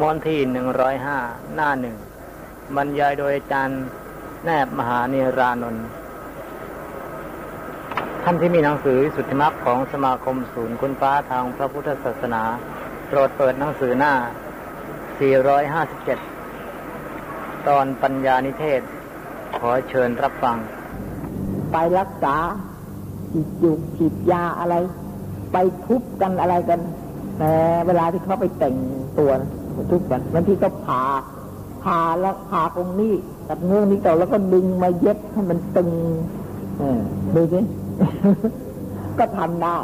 มวนที่หนึ่งร้อยห้าหน้าหนึ่งบรรยายโดยอาจารย์แนบมหาเนรานนท์ท่านที่มีหนังสือสุทธิมรรคของสมาคมศูนย์คุณฟ้าทางพระพุทธศาสนา โปรดเปิดหนังสือหน้า 457 ตอนปัญญานิเทศ ขอเชิญรับฟัง ไปรักษาฉีดยุกฉีดยาอะไร ไปทุบกันอะไรกันแต่เวลาที่เขาไปแต่งตัว ทุบกันบางทีก็ผ่าผ่าแล้วผ่าตรงนี้ตัดเงื้อนี้เก่าแล้วก็ดึงมาเย็บให้มันตึงเออดูสิก็ทำได้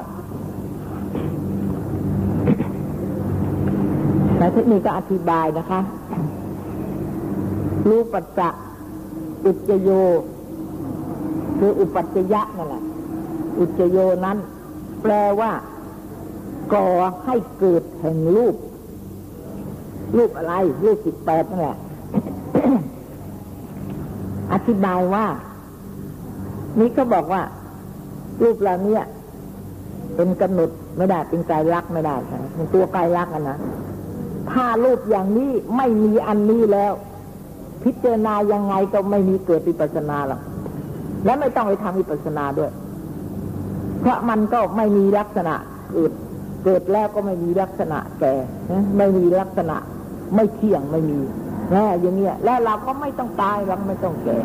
ในเทคนิคก็อธิบายนะคะรูปัจจะอุจโย คืออุปัจจยะนั่นแหละอุจโยนั้น แปลว่าก่อให้เกิดแห่งรูป รูปอะไร รูปสิบแปดนั่นแหละ อธิบายว่า นี่เขาบอกว่า รูปเหล่านี้เป็นกำหนดไม่ได้เป็นกายรักไม่ได้เป็นตัวกายรักนะถ้ารูปอย่างนี้ไม่มีอันนี้แล้ว พิจารณายังไงก็ไม่มีเกิดวิปัสนาหรอกและไม่ต้องไปทำวิปัสนาด้วย เพราะมันก็ไม่มีลักษณะเกิดเกิดแล้วก็ไม่มีลักษณะแก่ ไม่มีลักษณะ ไม่เที่ยงไม่มีนะอย่างเงี้ยแล้วเราก็ไม่ต้องตายเราไม่ต้องแก่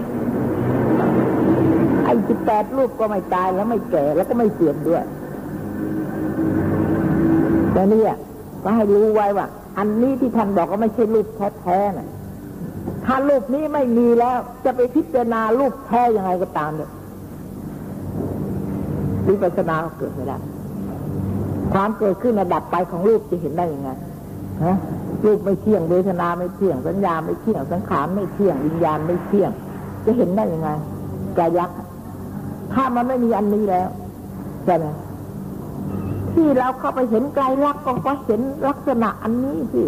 ไอ้สิบแปดรูปก็ไม่ตายแล้วไม่แก่แล้วก็ไม่เสื่อมด้วยแต่เนี่ยก็ให้รู้ไว้ว่า อันนี้ที่ท่านบอกก็ไม่ใช่รูปแท้ๆนะถ้ารูปนี้ไม่มีแล้ว จะไปพิจารณารูปแท้ยังไงก็ตามเลยวิปัสสนาเกิดไม่ได้ความเกิดขึ้นระดับไปของรูปจะเห็นได้ยังไงฮะ รูปไม่เที่ยงเวทนาไม่เที่ยง สัญญาไม่เที่ยงสังขารไม่เที่ยงวิญญาณไม่เที่ยง จะเห็นได้ยังไงกายักถ้ามันไม่มีอันนี้แล้วใช่ไหมที่เราเข้าไปเห็นไกลลักก็เพราะเห็นลักษณะอันนี้สิ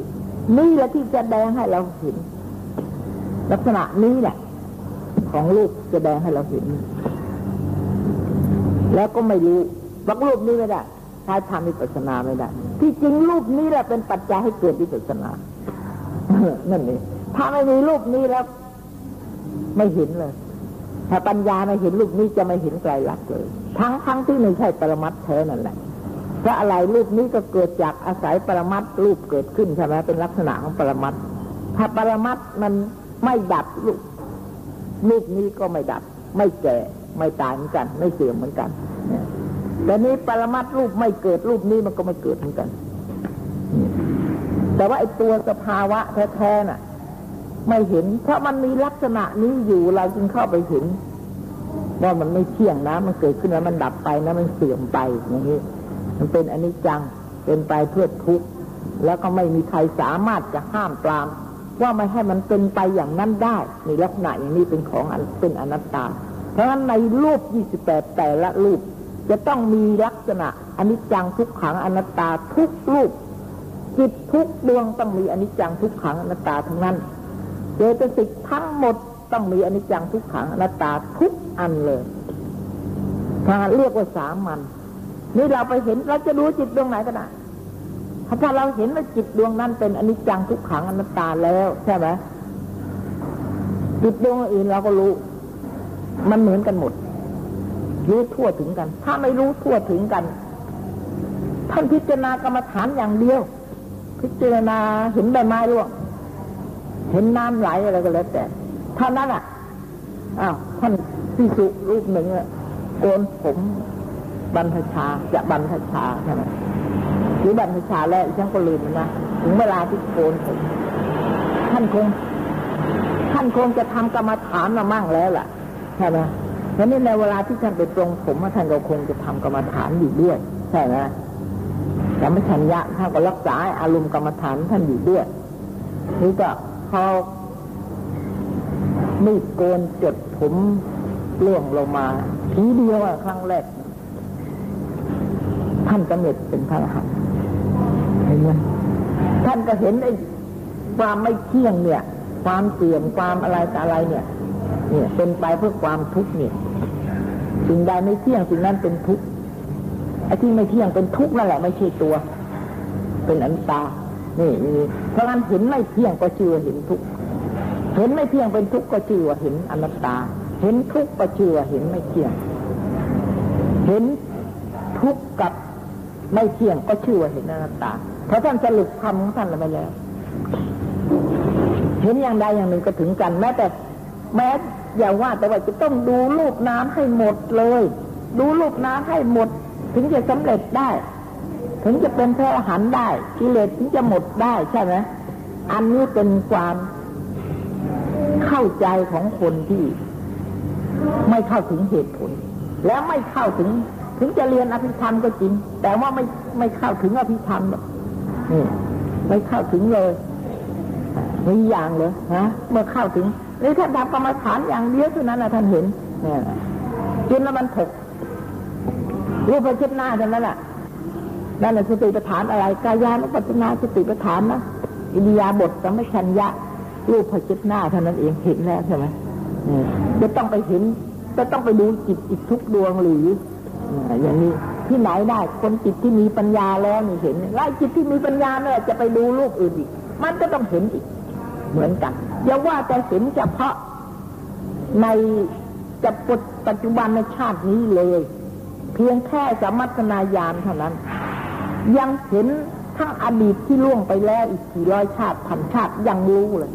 นี่แหละที่จะแดงให้เราเห็น ลักษณะนี้แหละ ของรูปจะแดงให้เราเห็น แล้วก็ไม่รู้บางรูปนี้ไม่ได้ ใช้ทำวิปัสสนาไม่ได้ ที่จริงรูปนี้แหละเป็นปัจจัยให้เกิดวิปัสสนา นั่นเองถ้าไม่มีรูปนี้แล้ว ไม่เห็นเลย ถ้าปัญญาไม่เห็นรูปนี้จะไม่เห็นไกลลักษณ์เลย ทั้งทั้งที่ไม่ใช่ปรมัตถ์แท้นั่นแหละเพราะอะไรรูปนี้ก็เกิดจากอาศัยปรมัตถ์รูปเกิดขึ้นใช่ไหมเป็นลักษณะของปรมัตถ์ถ้าปรมัตถ์มันไม่ดับรูปรูปนี้ก็ไม่ดับ ไม่แก่ไม่ตายเหมือนกัน ไม่เสื่อมเหมือนกัน แต่นี้ปรมัตรูปไม่เกิดรูปนี้มันก็ไม่เกิดเหมือนกัน แต่ว่าไอ้ตัวสภาวะแท้ๆน่ะ ไม่เห็น เพราะมันมีลักษณะนี้อยู่เราจึงเข้าไปเห็นว่ามันไม่เที่ยงนะ มันเกิดขึ้นแล้วมันดับไปนะ มันเสื่อมไปอย่างนี้ มันเป็นอนิจจัง เป็นไปเพื่อทุกข์แล้วก็ไม่มีใครสามารถจะห้ามปราม ว่าไม่ให้มันเป็นไปอย่างนั้นได้ในลักษณะอย่างนี้เป็นของเป็นอนัตตา เพราะฉะนั้นในรูป 28 แต่ละรูป จะต้องมีลักษณะอนิจจังทุกขังอนัตตาทุกรูปจิตทุกดวงต้องมีอนิจจังทุกขังอนัตตาทั้งนั้นเจตสิกทั้งหมดต้องมีอนิจจังทุกขังอนัตตาทุกอันเลยถ้าเรียกว่าสามัญนี่เราไปเห็นเราจะรู้จิตดวงไหนก็ได้ถ้าเราเห็นว่าจิตดวงนั้นเป็นอนิจจังทุกขังอนัตตาแล้วใช่ไหมจิตดวงอื่นเราก็รู้ มันเหมือนกันหมด รู้ทั่วถึงกัน ถ้าไม่รู้ทั่วถึงกัน ท่านพิจารณากรรมฐานอย่างเดียว พิจารณาเห็นใบไม้ร่วงเห็นน้ำไหลอะไรก็แล้วแต่เท่านั้นอะอ้าวท่านพิสุรูปหนึ่งอะโกนผมบรรพชาจะบรรพชาใช่ไหมหรือบรรพชาแล้วฉันก็ลืมนะถึงเวลาที่โกนผมท่านคง ท่านคงจะทำกรรมฐานมามั่งแล้วล่ะใช่ไหม เพราะนี่ในเวลาที่ท่านไปตรงผมท่านก็คงจะทำกรรมฐานอยู่ด้วยใช่ไหมแต่ไม่ชัญญะท่านก็รักษาอารมณ์กรรมฐานท่านอยู่ด้วยนี่ก็เขามีดโกนจดผมล่วงลงมาทีเดียวอะครั้งแรก ท่านกำเนิดเป็นพระอรหันต์เห็นไหมท่านก็เห็นไอ้ความไม่เที่ยงเนี่ย ความเสื่อมความอะไรต่อะไรเนี่ย เนี่ยเป็นไปเพื่อความทุกข์เนี่ยสิ่งใดไม่เที่ยงสิ่งนั้นเป็นทุกข์ไอ้ที่ไม่เที่ยงเป็นทุกข์นั่นแหละไม่ใช่ตัว เป็นอันตานี่เพราะงั้นเห็นไม่เที่ยงก็ชื่อเห็นทุกข์เห็นไม่เที่ยงเป็นทุกข์ก็ชื่อว่าเห็นอนัตตา เห็นทุกข์ก็ชื่อว่าเห็นไม่เที่ยง เห็นทุกข์กับไม่เที่ยงก็ชื่อว่าเห็นอนัตตา เพราะท่านสรุปคำของท่านไปแล้ว เห็นอย่างใดอย่างหนึ่งก็ถึงกันแม้แต่ แม้อย่าว่าแต่ว่าจะต้องดูรูปน้ำให้หมดเลย ดูรูปน้ำให้หมด ถึงจะสำเร็จได้ ถึงจะเป็นพระอรหันต์ได้กิเลสถึงจะหมดได้ใช่ไหมอันนี้เป็นความเข้าใจของคนที่ไม่เข้าถึงเหตุผล แล้วไม่เข้าถึง ถึงจะเรียนอภิธรรมก็จริง แต่ว่าไม่ไม่เข้าถึงอภิธรรมนี่ไม่เข้าถึงเลยมีอย่างเลยฮะเมื่อเข้าถึง นี่ท่านทำกรรมฐานอย่างเดียวเท่านั้นนะท่านเห็นเนี่ยจินแล้วมันถกรูปพระชิดหน้าเท่านั้นแหละนั่นแหละสติปัฏฐานอะไรกายานุปัสนาสติปัฏฐานนะอินยาบทสัมมชัญญะ รูปพระชิดหน้าเท่านั้นเองเห็นแล้วใช่ไหมจะต้องไปเห็นจะต้องไปดูจิตอีกทุกดวงหรืออย่างนี้ที่ไหนได้ คนจิตที่มีปัญญาแล้วนี่เห็นไล่จิตที่มีปัญญาเนี่ยจะไปดูรูปอื่นอีก มันก็ต้องเห็นอีก เหมือนกันอย่าว่าแต่เห็นเฉพาะในจะปัจจุบันในชาตินี้เลย เพียงแค่สมัตนายานเท่านั้น ยังเห็นทั้งอดีตที่ล่วงไปแล้วอีกกี่ร้อยชาติพันชาติยังรู้เลย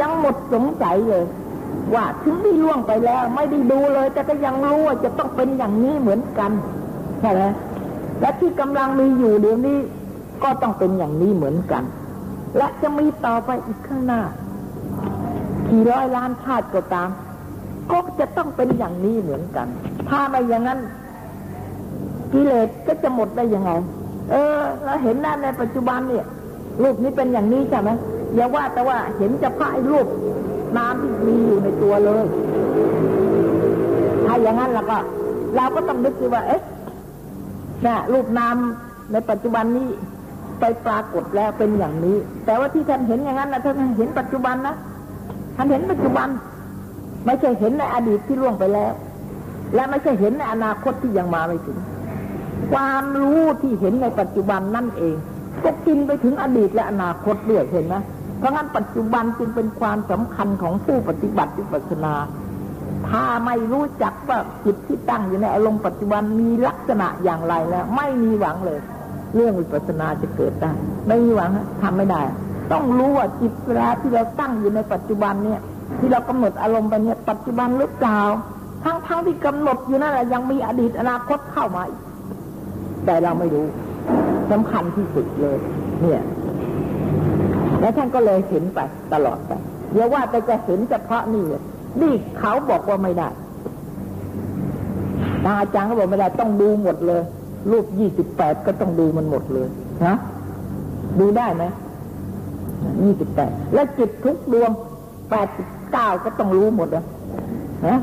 ยังหมดสงสัยเลย ว่าถึงที่ล่วงไปแล้ว ไม่ได้ดูเลย แต่ก็ยังรู้ว่าจะต้องเป็นอย่างนี้เหมือนกันใช่ไหมและที่กำลังมีอยู่เดี๋ยวนี้ก็ต้องเป็นอย่างนี้เหมือนกัน และจะมีต่อไปอีกข้างหน้ากี่ร้อยล้านชาติก็ตาม ก็จะต้องเป็นอย่างนี้เหมือนกัน ถ้าไม่อย่างนั้นกิเลสก็จะหมดได้ยังไง เออ เราเห็นหน้าในปัจจุบันเนี่ยรูปนี้เป็นอย่างนี้ใช่ไหมอย่าว่าแต่ว่าเห็นจะพระไอ้รูปน้ำที่มีอยู่ในตัวเลย ถ้าอย่างนั้นเราก็ เราก็ต้องนึกดูว่า เอ๊ะน่ะรูปน้ำในปัจจุบันนี้ ไปปรากฏแล้วเป็นอย่างนี้ แต่ว่าที่ท่านเห็นอย่างนั้นนะท่านเห็นปัจจุบันนะท่านเห็นปัจจุบัน ไม่ใช่เห็นในอดีตที่ล่วงไปแล้ว และไม่ใช่เห็นในอนาคตที่ยังมาไม่ถึง ความรู้ที่เห็นในปัจจุบันนั่นเองก็กินไปถึงอดีตและอนาคตด้วยเห็นไหมเพราะงั้นปัจจุบันจึงเป็นความสำคัญของผู้ปฏิบัติวิปัสนา ถ้าไม่รู้จักว่าจิตที่ตั้งอยู่ในอารมณ์ปัจจุบันมีลักษณะอย่างไรแล้ว ไม่มีหวังเลย เรื่องวิปัสสนาจะเกิดได้ ไม่มีหวังทำไม่ได้ ต้องรู้ว่าจิตเวลาที่เราตั้งอยู่ในปัจจุบันเนี่ย ที่เรากำหนดอารมณ์ไปเนี่ยปัจจุบันหรือเปล่าทั้งๆทที่กำหนดอยู่นั่นแหละยังมีอดีตอนาคตเข้ามาอีกแต่เราไม่รู้สำคัญที่สุดเลย เนี่ย แล้วท่านก็เลยเห็นไปตลอดไปอย่าว่าแต่จะเห็นเฉพาะนี่นี่เขาบอกว่าไม่ได้ทาอาจารย์เขาบอกไม่ได้ต้องดูหมดเลย รูปยี่สิบแปดก็ต้องดูมันหมดเลยนะดูได้ไหมยี่สิบแปดแล้วจิตทุกดวงแปดสิบเก้าก็ต้องรู้หมดเลยนะ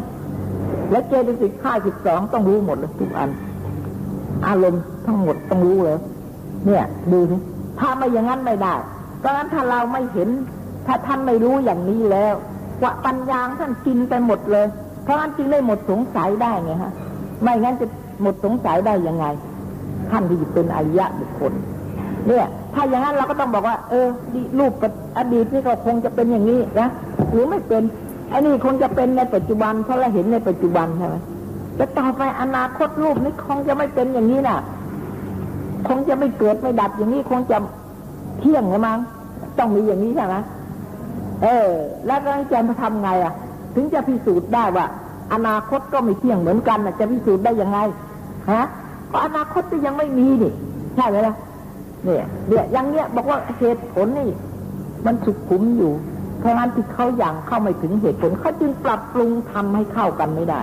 และเจตสิกข้าสิบสองต้องรู้หมดเลยทุกอัน อารมณ์ทั้งหมดต้องรู้เลยเนี่ย ดูสิถ้าไม่อย่างนั้นไม่ได้เพราะฉะนั้นถ้าเราไม่เห็น ถ้าท่านไม่รู้อย่างนี้แล้วว่าปัญญาท่านกินไปหมดเลย เพราะฉะนั้นจึงได้หมดสงสัยได้ไงฮะ ไม่งั้นจะหมดสงสัยได้ยังไง ท่านที่เป็นอริยะบุคคล เนี่ย ถ้าอย่างนั้นเราก็ต้องบอกว่า เออรูปอดีตนี่ก็คงจะเป็นอย่างนี้นะหรือไม่เป็นอ้นี่คงจะเป็นในปัจจุบันเพราะเราเห็นในปัจจุบันใช่ไหมแต่ต่อไปอนาคตรูปนี้คงจะไม่เป็นอย่างนี้น่ะ คงจะไม่เกิดไม่ดับอย่างนี้คงจะเที่ยงหรือมั้งต้องมีอย่างนี้ใช่ไหมเออ แล้วก็จะทำไงอะ ถึงจะพิสูจน์ได้ว่า อนาคตก็ไม่เที่ยงเหมือนกันจะพิสูจน์ได้ยังไงฮะ ก็อนาคตก็ยังไม่มีนี่ใช่ไหมล่ะเนี่ยเดี๋ยวอย่างเนี้ยบอกว่าเหตุผลนี่ มันสุขุมอยู่ เพราะงั้นที่เขาอย่างเข้าไม่ถึงเหตุผลเขาจึงปรับปรุงทำให้เข้ากันไม่ได้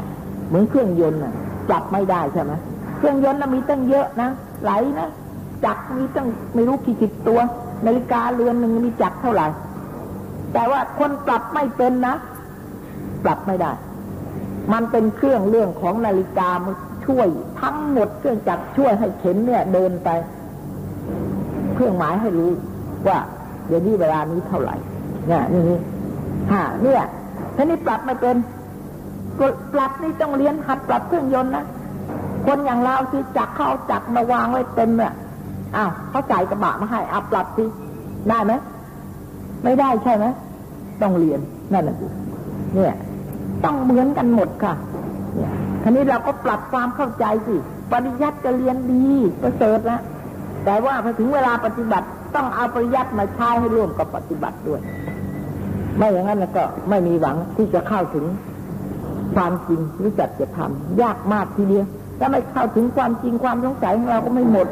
เหมือนเครื่องยนต์น่ะจับไม่ได้ใช่ไหมเครื่องยนต์น่ะมีตั้งเยอะนะไหลนะจักมีตั้งไม่รู้กี่สิบตัว นาฬิกาเรือนหนึ่งมีจักเท่าไหร่ แต่ว่าคนปรับไม่เป็นนะ ปรับไม่ได้ มันเป็นเครื่องเรื่องของนาฬิกามัน ช่วย ทั้งหมดเครื่องจักรช่วยให้เข็มเนี่ยเดินไป เครื่องหมายให้รู้ว่าเดี๋ยวนี้เวลานี้เท่าไหร่เนี่ยนี่ฮะเนี่ยท่านี้ปรับไม่เป็นปรับนี่ต้องเรียนหัดปรับเครื่องยนต์นะคนอย่างเราที่จักเข้าจักมาวางไว้เต็มเนี่ยอ้าวเขาจ่ายกระบะมาให้อัปรับสิได้ไหมไม่ได้ใช่ไหมต้องเรียนนั่นแหละเนี่ย ต้องเหมือนกันหมดค่ะ เนี่ยทีนี้เราก็ปรับความเข้าใจสิปริยัติจะเรียนดีประเสริฐแล้วแต่ว่าพอถึงเวลาปฏิบัติต้องเอาปริยัติมาใช้ให้ร่วมกับปฏิบัติด้วย ไม่อย่างนั้นก็ไม่มีหวังที่จะเข้าถึงความจริงหรือจัดจะทำยากมากทีเดียวถ้าไม่เข้าถึงความจริงความสงสัยของเราก็ไม่หมด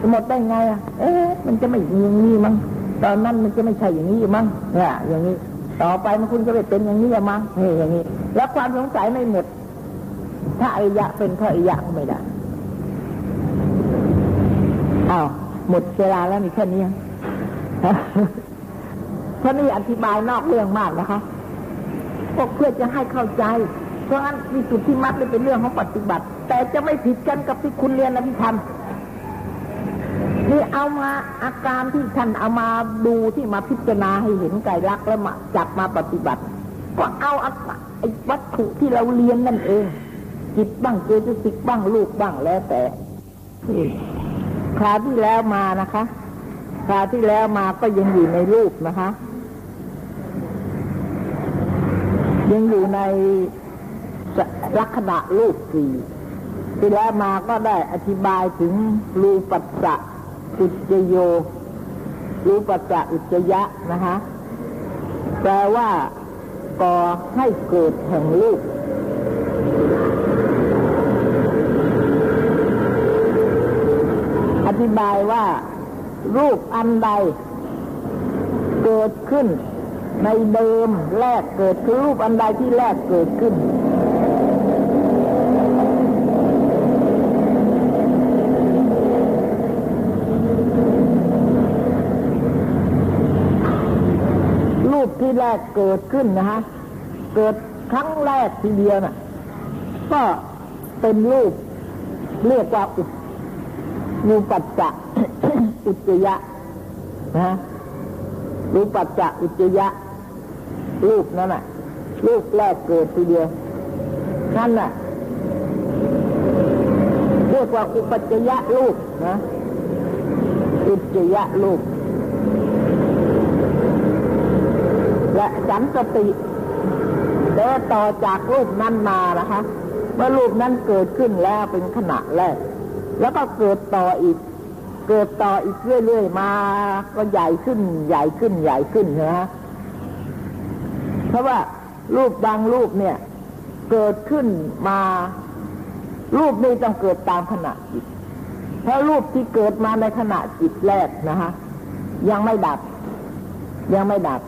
จะหมดได้ไงอะ เอ๊ะมันจะไม่อย่างนี้มั้งตอนนั้นมันจะไม่ใช่อย่างนี้มั้งเนี่ยอย่างนี้ ต่อไปมันคุณจะไปเป็นอย่างนี้มั้งนี่อย่างนี้ แล้วความสงสัยไม่หมด ถ้าอริยะเป็นพระอริยะก็ไม่ได้อ้าวหมดเวลาแล้วมีแค่นี้เพราะนี่อธิบายนอกเรื่องมากนะคะพวกเพื่อจะให้เข้าใจ เพราะงั้นมีสุดที่มัดเลยเป็นเรื่องของปฏิบัติ แต่จะไม่ผิดกันกับที่คุณเรียนอภิธรรม นี่เอามาอาการที่ท่านเอามาดูที่มาพิจารณาให้เห็นไกลรักแล้วมาจับมาปฏิบัติ ก็เอาไอ้วัตถุที่เราเรียนนั่นเอง จิตบ้างเจตสิกบ้างลูกบ้างแล้วแต่คราวที่แล้วมานะคะคราวที่แล้วมาก็ยังอยู่ในรูปนะคะ ยังอยู่ในลักษณะรูปสี่ที่แล้วมาก็ได้อธิบายถึงรูปัสสะ อุจโยรูปัสสะอุจยะนะคะแปลว่าก่อให้เกิดแห่งรูปอธิบายว่า รูปอันใด เกิดขึ้นในเดิมแรกเกิดคือรูปอันใดที่แรกเกิดขึ้น รูปที่แร กเกิดขึ้นนะฮะ เกิดครั้งแรกทีเดียวน่ะ ก็เป็นรูปเรียกว่าอุรูปัจจะอุจยะนะรูปัจจะอุจยะ รูปนั่นน่ะ รูปแรกเกิดทีเดียวนั่นน่ะเรียกว่าอุปัจจยะรูปนะอุจยะรูป และสันสติแล้วต่อจากรูปนั้นมานะคะเมื่อรูปนั้นเกิดขึ้นแล้วเป็นขณะแรก แล้วก็เกิดต่ออีก เกิดต่ออีกเรื่อยๆมา ก็ใหญ่ขึ้น ใหญ่ขึ้น ใหญ่ขึ้นนะฮะเพราะว่ารูปบางรูปเนี่ย เกิดขึ้นมา รูปนี้ต้องเกิดตามขณะจิตเพราะรูปที่เกิดมาในขณะจิตแรกนะฮะยังไม่ดับ ยังไม่ดับ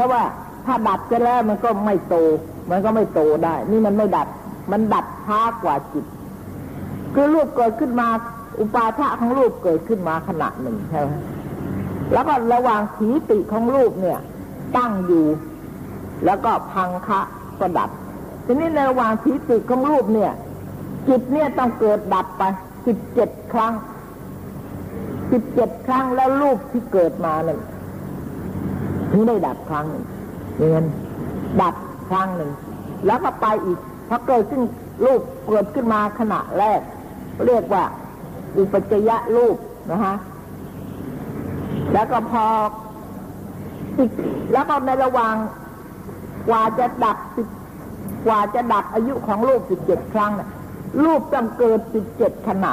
ราะว่าถ้าดับจะแล้วมันก็ไม่โต มันก็ไม่โตได้ นี่มันไม่ดับมันดับช้ากว่าจิต คือรูปเกิดขึ้นมา อุปาทะของรูปเกิดขึ้นมาขณะหนึ่งใช่ไหมแล้วก็ระหว่างขีติของรูปเนี่ย ตั้งอยู่ แล้วก็พังคะก็ดับทีนี้ในระหว่างขีติของรูปเนี่ย จิตเนี่ยต้องเกิดดับไปสิบเจ็ดครั้งสิบเจ็ดครั้งแล้วรูปที่เกิดมาเนี่ย ถึงได้ดับครั้งหนึ่งเงินดับครั้งหนึ่ง แล้วก็ไปอีกพอเกิดขึ้นรูปเกิดขึ้นมาขณะแรก เรียกว่า อุปจยะรูปนะฮะแล้วก็พออีกแล้วก็ในระหว่างกว่าจะดับสิบกว่าจะดับอายุของรูปสิบเจ็ดครั้งนะรูปต้องเกิดสิบเจ็ดขณะ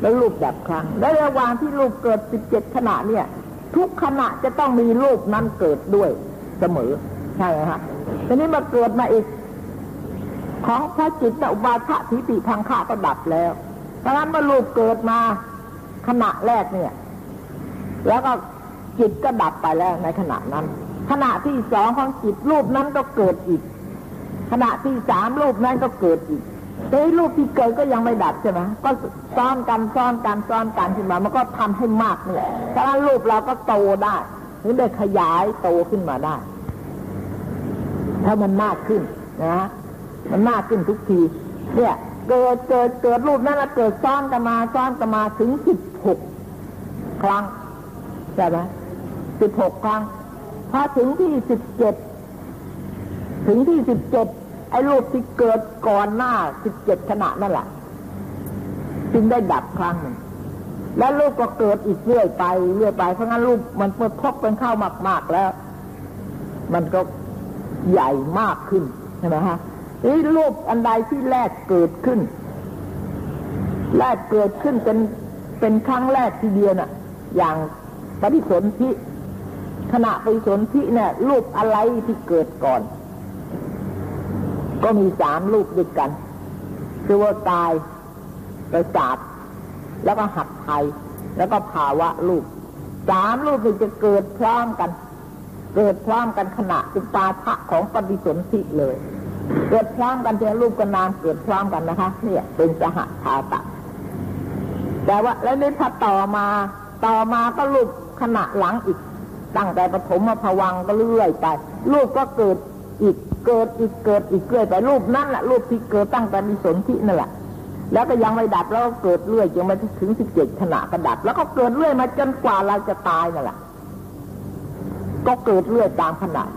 แล้วรูปดับครั้ง และระหว่างที่รูปเกิดสิบเจ็ดขณะเนี่ย ทุกขณะจะต้องมีรูปนั้นเกิดด้วยเสมอ ใช่ไหมฮะทีนี้มาเกิดมาอีก ของพระจิตอุบาทะทิฏฐิทางข้าก็ดับแล้วเพราะนั้นเมื่อรูปเกิดมาขณะแรกเนี่ย แล้วก็จิตก็ดับไปแล้วในขณะนั้น ขณะที่สองของจิตรูปนั้นก็เกิดอีก ขณะที่สามรูปนั้นก็เกิดอีก แต่รูปที่เกิดก็ยังไม่ดับใช่ไหมก็ซ้อนกันซ้อนกันซ้อนกันขึ้นมา มันก็ทำให้มากเนี่ยเพราะฉะนั้นรูปเราก็โตได้หรือได้ขยายโตขึ้นมาได้ ถ้ามันมากขึ้นนะมันมากขึ้นทุกที เนี่ย เกิดเกิดเกิดรูปนั้นล้วเกิดซ้อนกันมาซ้อนกันมาถึงสิบหกครั้งใช่ไหมสิบหกครั้งพอถึงที่สิบเจ็ดถึงที่สิบเจ็ด ไอ้รูปที่เกิดก่อนหน้าสิบเจ็ดขณะนั่นแหละจึงได้ดับครั้งหนึ่งแล้วลูกก็เกิดอีกเรื่อยไปเรื่อยไปเพราะงั้นลูกมันเมื่อทบกันข้าวมาก ๆแล้ว มันก็ใหญ่มากขึ้นใช่ไหมฮะนี่รูปอันใดที่แรกเกิดขึ้น แรกเกิดขึ้นเป็นเป็นครั้งแรกทีเดียวน่ะ อย่างปฏิสนธิขณะปฏิสนธิเนี่ยรูปอะไรที่เกิดก่อน ก็มีสามรูปด้วยกัน คือว่ากายประสาทแล้วก็หัดไทย แล้วก็ภาวะรูปสามรูปนี้จะเกิดพร้อมกัน เกิดพร้อมกันขณะเป็นปาทะของปฏิสนธิเลย เกิดพร้อมกันเจอรูปกับนามเกิดพร้อมกันนะคะ เนี่ย เป็นสหชาตะแต่ว่าแล้วนี่ถ้าต่อมาต่อมาก็รูปขณะหลังอีก ตั้งแต่ปฐมมาภวังก็เรื่อยไปรูปก็เกิดอีก เกิดอีกเกิดอีกเรื่อยไปรูปนั่นแหละรูปที่เกิดตั้งแต่มีสนธินั่นแหละแล้วก็ยังไม่ดับแล้วก็เกิดเรื่อยจนมาถึงสิบเจ็ดขณะก็ดับ แล้วก็เกิดเรื่อยมาจนกว่าเราจะตายนั่นแหละก็เกิดเรื่อยตามขนาด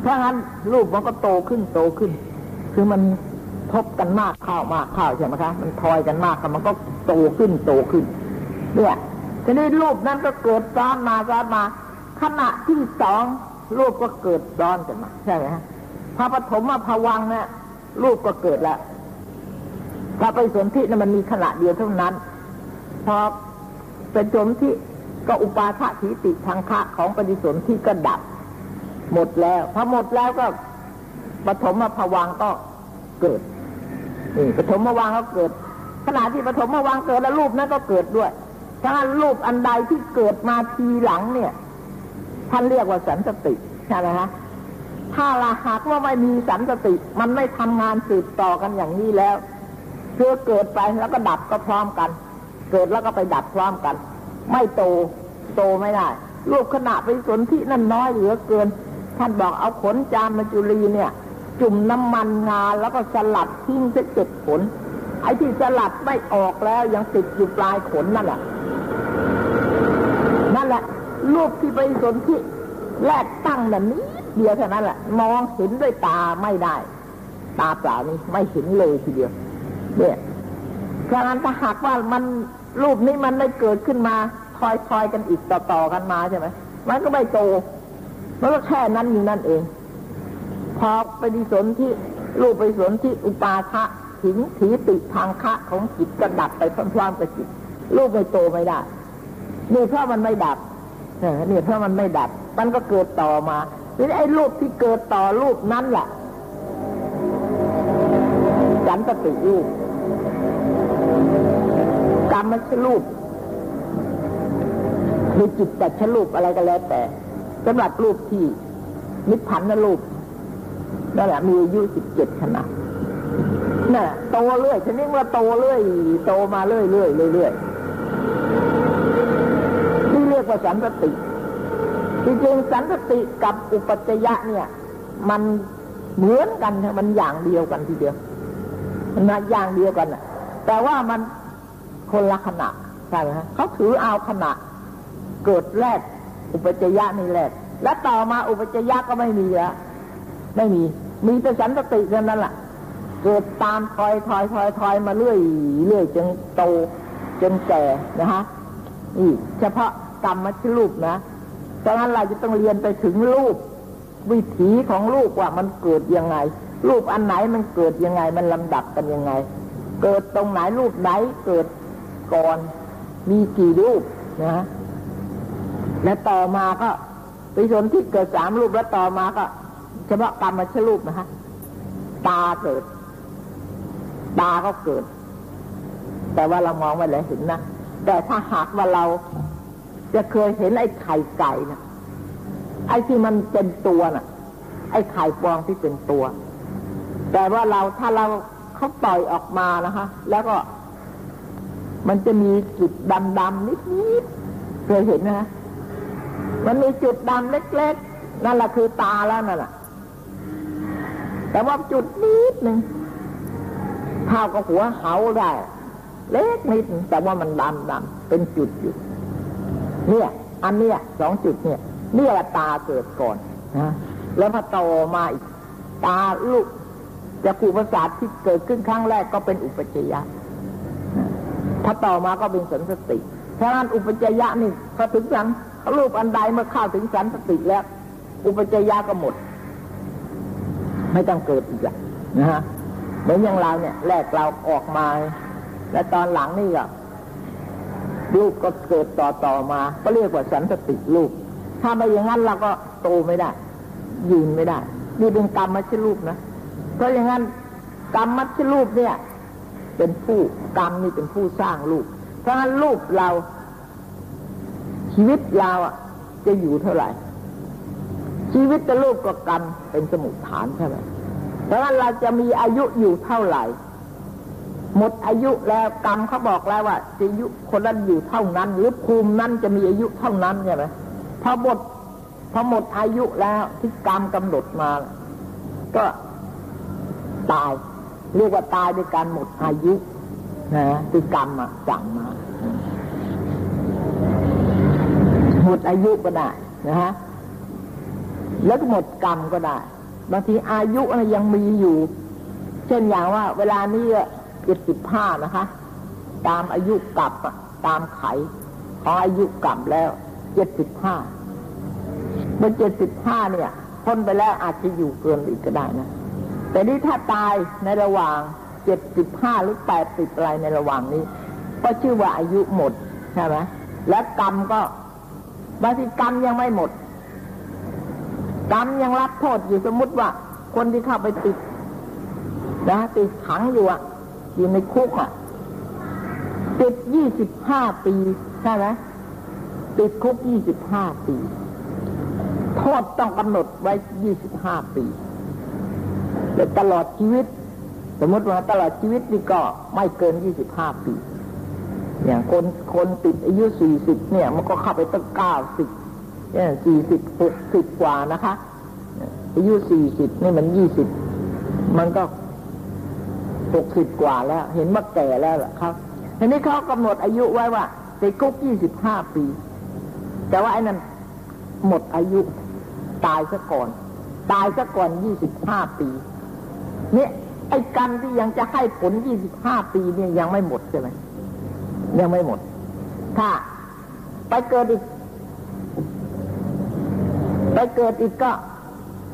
เพราะงั้นรูปมันก็โตขึ้นโตขึ้น คือมันทบกันมากเข้ามากเข้าใช่ไหมคะ มันทอยกันมากมันก็โตขึ้นโตขึ้นเนี่ยทีนี้รูปนั้นก็เกิดซ้อนมาซ้อนมา ขณะที่สองรูปก็เกิดซ้อนกันมาใช่ไหมฮะ พระปฐมมาภวังเนี่ยรูปก็เกิดแล้วพระไปสนธินี่ยมันมีขณะเดียวเท่านั้น พอเป็นสนธิก็อุปาทะทิติทางคะของปฏิสนธิก็ดับ หมดแล้วพอหมดแล้วก็ปฐมมาภวังก็เกิดนี่ปฐมมาวังก็เกิดขณะที่ปฐมมาวังเกิดแล้วรูปนั้นก็เกิดด้วยถ้ารูปอันใดที่เกิดมาทีหลังเนี่ย ท่านเรียกว่าสันสติใช่ไหมคะ ถ้าละหากว่าไม่มีสันสติ มันไม่ทำงานสืบต่อกันอย่างนี้แล้วเพื่อเกิดไปแล้วก็ดับก็พร้อมกัน เกิดแล้วก็ไปดับพร้อมกัน ไม่โตโตไม่ได้รูปขณะไปสนที่นั่นน้อยเหลือเกิน ท่านบอกเอาขนจามมาจุลีเนี่ย จุ่มน้ำมันงาแล้วก็สลัดทิ้งสียเจ็ดขน ไอ้ที่สลัดไม่ออกแล้วยังติดอยู่ปลายขนนั่นแหละนั่นแหละรูปที่ไปสนที่แรกตั้งแบบนี้ เดียวเท่านั้นแหละมองเห็นด้วยตาไม่ได้ ตาเปล่านี้ไม่เห็นเลยทีเดียว เนี่ยเพราะนั้นถ้าหากว่ามันรูปนี้มันได้เกิดขึ้นมาทอยทอยกันอีกต่อๆกันมาใช่ไหมมันก็ไม่โตมันก็แค่นั้นอยู่นั่นเอง พอไปดิสนที่รูปไปสนที่อุปาทะถึงถีติทางคะของจิตก็ดับไปพร้อมๆกับจิตรูปไม่โตไม่ได้นี่เพราะมันไม่ดับเนี่ยเพราะมันไม่ดับ มันก็เกิดต่อมา ทีนี้ไอ้รูปที่เกิดต่อรูปนั้นแหละสันตติรูปกรรมชรูปหรือจิตแต่ชรูปอะไรก็แล้วแต่สำหรับรูปที่นิพพานนรูปนั่นแหละมีอายุสิบเจ็ดขนาดน่ะโตเรื่อยชนิดว่าโตเรื่อยโตมาเรื่อยเรื่อยเรื่อยที่เรียกว่าสันตติ จริงๆสันติกับอุปัจยะเนี่ย มันเหมือนกันมันอย่างเดียวกันทีเดียว มันอย่างเดียวกันะแต่ว่ามันคนละขณะใช่ไหมฮะเขาถือเอาขณะ เกิดแรก อุปจจยะนี่แรกและต่อมาอุปจจยะก็ไม่มีแล้วไม่มี มีแต่สันติเท่านั้นแหละเกิดตามทอยทอยทอยทอยมาเรื่อยเรื่อยจนโตจนแก่นะฮะนี่เฉพาะกรรมมชรูปนะ ดังนั้นเราจะต้องเรียนไปถึงรูป วิถีของรูปว่ามันเกิดยังไง รูปอันไหนมันเกิดยังไง มันลำดับกันยังไง เกิดตรงไหนรูปไหนเกิดก่อนมีกี่รูปนะและต่อมาก็ไปสนที่เกิดสามรูปแล้วต่อมาก็เฉพาะกรรมมชรูปนะฮะตาเกิด ตาก็เกิด แต่ว่าเรามองไม่เลยเห็นนะแต่ถ้าหากว่าเรา จะเคยเห็นไอ้ไข่ไก่นะไอ้ที่มันเป็นตัวน่ะ ไอ้ไข่ฟองที่เป็นตัว แต่ว่าเราถ้าเราเขาปล่อยออกมานะคะ แล้วก็ มันจะมีจุดดำๆนิดๆเคยเห็นนะมันมีจุดดำเล็กๆ นั่นแหละคือตาแล้วนั่นแหละแต่ว่าจุดนิดหนึ่งเท่ากับหัวเขาได้ เล็กนิดแต่ว่ามันดำดำเป็นจุดอยู่ เนี่ย อันเนี้ยสองจุดเนี่ยเนี่ยตาเกิดก่อนนะแล้วพอโตมาอีกตาลูกจะกูประสาทที่เกิดขึ้นครั้งแรกก็เป็นอุปจยะพอต่อมาก็เป็นสันสติเพราะนั้นอุปจยะนี่พอถึงสันรูปอันใดเมื่อเข้าถึงสันสติแล้ว อุปจยะก็หมด ไม่ต้องเกิดอีกแล้วนะฮะเหมือนอย่างเราเนี่ย แรกเราออกมา และตอนหลังนี่ก็ รูปก็เกิดต่อต่อมา ก็เรียกว่าสันติรูปถ้าไม่อย่างนั้นเราก็โตไม่ได้ ยืนไม่ได้ นี่เป็นกรรมมัชรูปนะเพราะอย่างนั้นกรรมมัชรูปเนี่ย เป็นผู้กรรมนี่เป็นผู้สร้างรูปเพราะฉะนั้นรูปเรา ชีวิตเราอะ จะอยู่เท่าไหร่ ชีวิตจะรูปกับกรรมเป็นสมุทฐานใช่ไหมเพราะฉะนั้นเราจะมีอายุอยู่เท่าไหร่ หมดอายุแล้วกรรมเขาบอกแล้วว่าจะอายุคนนั้นอยู่เท่านั้น หรือภูมินั้นจะมีอายุเท่านั้นใช่ไหมพอหมดพอหมดอายุแล้วที่กรรมกำหนดมา ก็ตาย เรียกว่าตายด้วยการหมดอายุนะคือกรรมอะสั่งมา หมดอายุก็ได้นะฮะแล้วก็หมดกรรมก็ได้ บางทีอายุนะไรยังมีอยู่ เช่นอย่างว่า เวลานี้ เจ็ดสิบห้านะคะ ตามอายุกลับตามไขของอายุกลับแล้วเจ็ดสิบห้าเมื่อเจ็ดสิบห้าเนี่ยพ้นไปแล้วอาจจะอยู่เกินอีกก็ได้นะ แต่นี่ถ้าตายในระหว่างเจ็ดสิบห้าหรือแปดสิบอะไรในระหว่างนี้ ก็ชื่อว่าอายุหมดใช่ไหมและกรรมก็บางทีกรรมยังไม่หมด กรรมยังรับโทษอยู่สมมติว่า คนที่เข้าไปติดนะติดขังอยู่อะ อยู่ในคุกอะติดยี่สิบห้าปีใช่ไหมติดคุกยี่สิบห้าปีโทษต้องกำหนดไว้ยี่สิบห้าปีแต่ตลอดชีวิต สมมติว่าตลอดชีวิตนี่ก็ไม่เกินยี่สิบห้าปี อย่างคนคนติดอายุสี่สิบเนี่ย มันก็เข้าไปตั้งเก้าสิบเนี่ยสี่สิบหกสิบกว่านะคะ อายุสี่สิบนี่มันยี่สิบมันก็ หกสิบกว่าแล้ว เห็นว่าแก่แล้วล่ะครับทีนี้เขากำหนดอายุไว้ว่าติดคุกยี่สิบห้าปี แต่ว่าไอ้นั้นหมดอายุตายซะก่อน ตายซะก่อนยี่สิบห้าปีเนี่ยไอ้กรรมที่ยังจะให้ผลยี่สิบห้าปีเนี่ยยังไม่หมดใช่ไหมยังไม่หมด ถ้า ไปเกิดอีก ไปเกิดอีกก็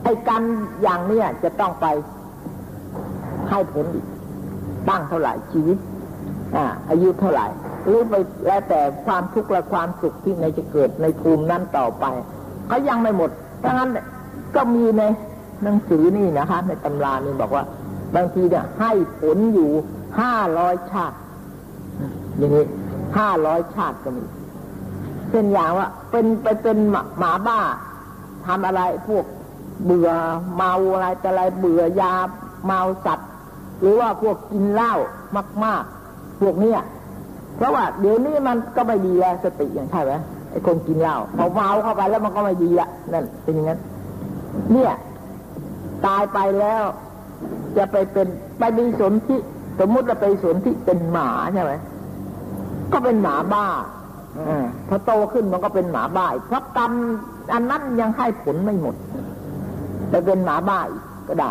ไอ้กรรมอย่างเนี้ยจะต้องไปให้ผลอีก ตั้งเท่าไหร่ชีวิตอ่าอายุเท่าไหร่หรือไปแล้วแต่ความทุกข์และความสุขที่ในจะเกิดในภูมินั้นต่อไปเขายังไม่หมดดังนั้นก็มีในหนังสือนี่นะคะ ในตำรานี่บอกว่า บางทีเนี่ยให้ผลอยู่ห้าร้อยชาติ อย่างนี้ห้าร้อยชาติก็มีเช่นอย่างว่า เป็นไปเป็นหมาบ้าทำอะไรพวกเบื่อเมาอะไรแต่อะไรเบื่อยาเมาสัตว์ หรือว่าพวกกินเหล้ามาก ๆ พวกเนี้ยเพราะว่าเดี๋ยวนี้มันก็ไม่ดีแล้วสติอย่างใช่ไหมไอ้คนกินเหล้าพอเมาเข้าไปแล้วมันก็ไม่ดีละนั่นเป็นอย่างนั้น เนี่ย ตายไปแล้ว จะไปเป็นไปมีสนที่สมมุติเราไปสนที่เป็นหมาใช่ไหมก็เป็นหมาบ้าอพอโตขึ้นมันก็เป็นหมาบ้าเพราะกรรมอันนั้นยังให้ผลไม่หมดไปเป็นหมาบ้าก็ได้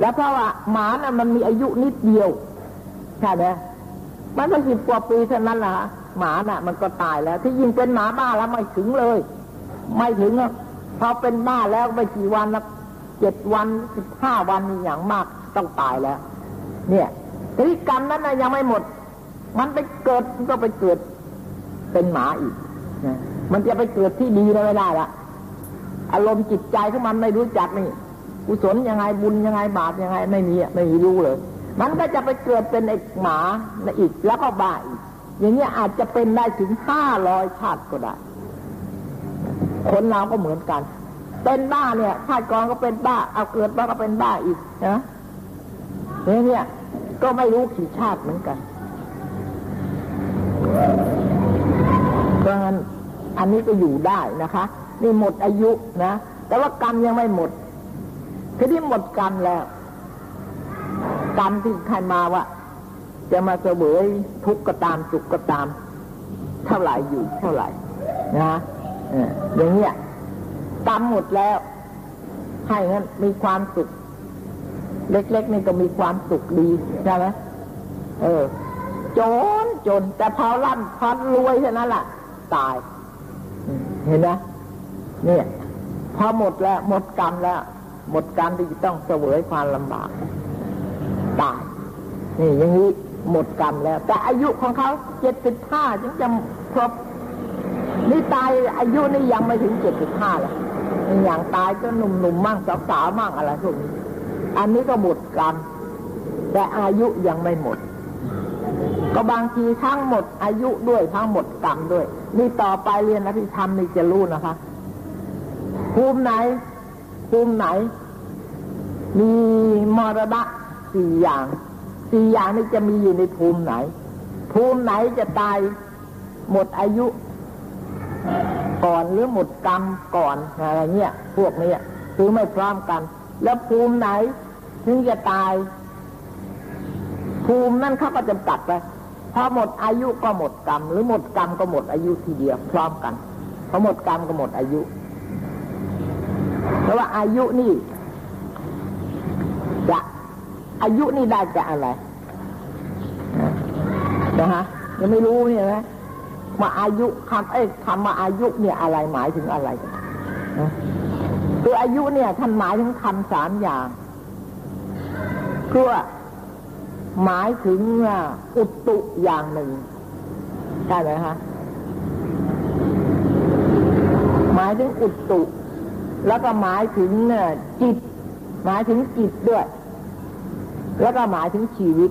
แล้วเพราะว่าหมาน่ะมันมีอายุนิดเดียวใช่ไหมมันก็สิบกว่าปีเท่านั้นละหมาน่ะ มันก็ตายแล้ว ที่ยิ่งเป็นหมาบ้าแล้วไม่ถึงเลย ไม่ถึงอะพอเป็นบ้าแล้วไม่กี่วันนะเจ็ดวันสิบห้าวันอย่างมากต้องตายแล้ว เนี่ยที่กรรมนั้นนะยังไม่หมด มันไปเกิดก็ไปเกิดเป็นหมาอีกนะมันจะไปเกิดที่ดีไม่ได้ละอารมณ์จิตใจของมันไม่รู้จักนี่ กุศลยังไงบุญยังไงบาปยังไงไม่มีไม่มีรู้เลย มันก็จะไปเกิดเป็นไอ้หมาอีกแล้วก็บ้าอีกอย่างเงี้ยอาจจะเป็นได้ถึงห้าร้อยชาติก็ได้ คนเราก็เหมือนกัน เป็นบ้าเนี่ยชาติก่อนก็เป็นบ้า เอาเกิดมาก็เป็นบ้าอีกนะเนี่ยก็ไม่รู้กี่ชาติเหมือนกันเพราะงั้นอันนี้ก็อยู่ได้นะคะ นี่หมดอายุนะ แต่ว่ากรรมยังไม่หมด ทีนี้หมดกรรมแล้ว กรรมที่ใครมาว่า จะมาเสวยทุกข์ก็ตามสุขก็ตาม เท่าไหร่อยู่เท่าไหร่นะอย่างเงี้ยกรรมหมดแล้ว ให้งั้นมีความสุข เล็กๆนี่ก็มีความสุขดีใช่ไหมเออจจนจน แต่พอร่ำพอรวยเท่านั้นแหละตาย เห็นไหมเนี่ย พอหมดแล้ว หมดกรรมแล้ว หมดกรรมที่จะต้องเสวยความลำบากตายนี่อย่างนี้หมดกรรมแล้ว แต่อายุของเขาเจ็ดสิบห้าจึงจะครบนี่ตายอายุนี่ยังไม่ถึงเจ็ดสิบห้าเลยอย่างตายก็หนุ่มๆมมั่งสาวๆมั่งอะไรพวกนี้อันนี้ก็หมดกรรมแต่อายุยังไม่หมด ก็บางทีทั้งหมดอายุด้วยทั้งหมดกรรมด้วย นี่ต่อไปเรียนอภิธรรมนี่จะรู้นะคะภูมิไหน ภูมิไหน มีมรณะสี่อย่าง สี่อย่างนี้จะมีอยู่ในภูมิไหน ภูมิไหนจะตายหมดอายุ ก่อนหรือหมดกรรมก่อนอะไรเงี้ยพวกนี้คือไม่พร้อมกัน แล้วภูมิไหน ถึงจะตาย ภูมินั่นเขาก็จำกัดไปพอหมดอายุก็หมดกรรม หรือหมดกรรมก็หมดอายุทีเดียวพร้อมกันพอหมดกรรมก็หมดอายุ เพราะว่าอายุนี่จะอายุนี่ได้จะอะไรนะฮะยังไม่รู้เนี่ยนะว่าอายุคำเอ้คำว่าอายุเนี่ยอะไรหมายถึงอะไรนะคืออายุเนี่ยท่านหมายถึงคำสามอย่างเพื่อหมายถึงอุตุอย่างหนึ่งใช่ไหมคะหมายถึงอุตุ แล้วก็หมายถึงจิต หมายถึงจิตด้วย แล้วก็หมายถึงชีวิต